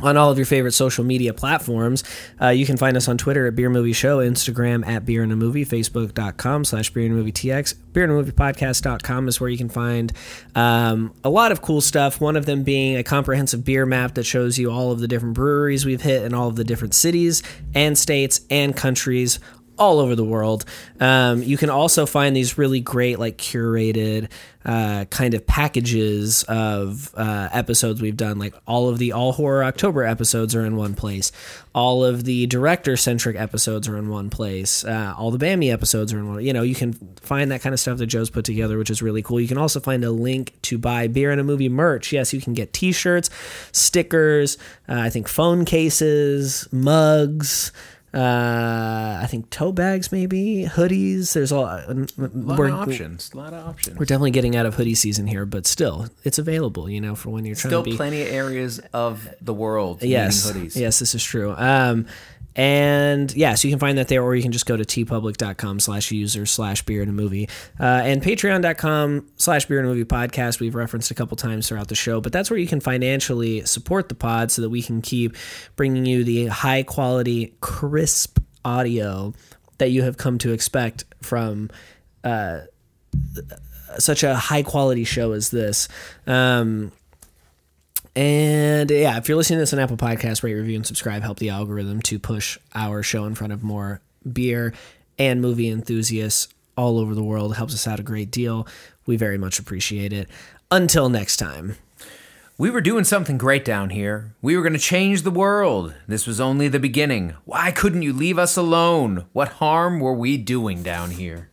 on all of your favorite social media platforms. Uh, you can find us on Twitter at Beer Movie Show, Instagram at Beer and a Movie, Facebook.com slash Beer and Movie TX. Beer and a Movie Podcast.com is where you can find um, a lot of cool stuff. One of them being a comprehensive beer map that shows you all of the different breweries we've hit in all of the different cities and states and countries all over the world. Um, you can also find these really great, like curated uh, kind of packages of uh, episodes we've done. Like all of the All Horror October episodes are in one place. All of the director centric episodes are in one place. Uh, all the Bammy episodes are in one. You know, you can find that kind of stuff that Joe's put together, which is really cool. You can also find a link to buy beer and a movie merch. Yes, you can get T-shirts, stickers. Uh, I think phone cases, mugs uh, I think tote bags, maybe hoodies. There's all A lot we're, of options. A lot of options. We're definitely getting out of hoodie season here, but still, it's available. You know, for when you're trying Still to be. Still plenty of areas of the world yes, hoodies. yes, this is true. Um, and yeah, so you can find that there, or you can just go to teepublic.com slash user slash beer and a movie. Uh, and patreon.com slash beer and a movie podcast, we've referenced a couple times throughout the show, but that's where you can financially support the pod so that we can keep bringing you the high quality, crisp audio that you have come to expect from uh, such a high quality show as this. Um, And yeah, if you're listening to this on Apple Podcasts, rate, review, and subscribe. Help the algorithm to push our show in front of more beer and movie enthusiasts all over the world. It helps us out a great deal. We very much appreciate it. Until next time. We were doing something great down here. We were going to change the world. This was only the beginning. Why couldn't you leave us alone? What harm were we doing down here?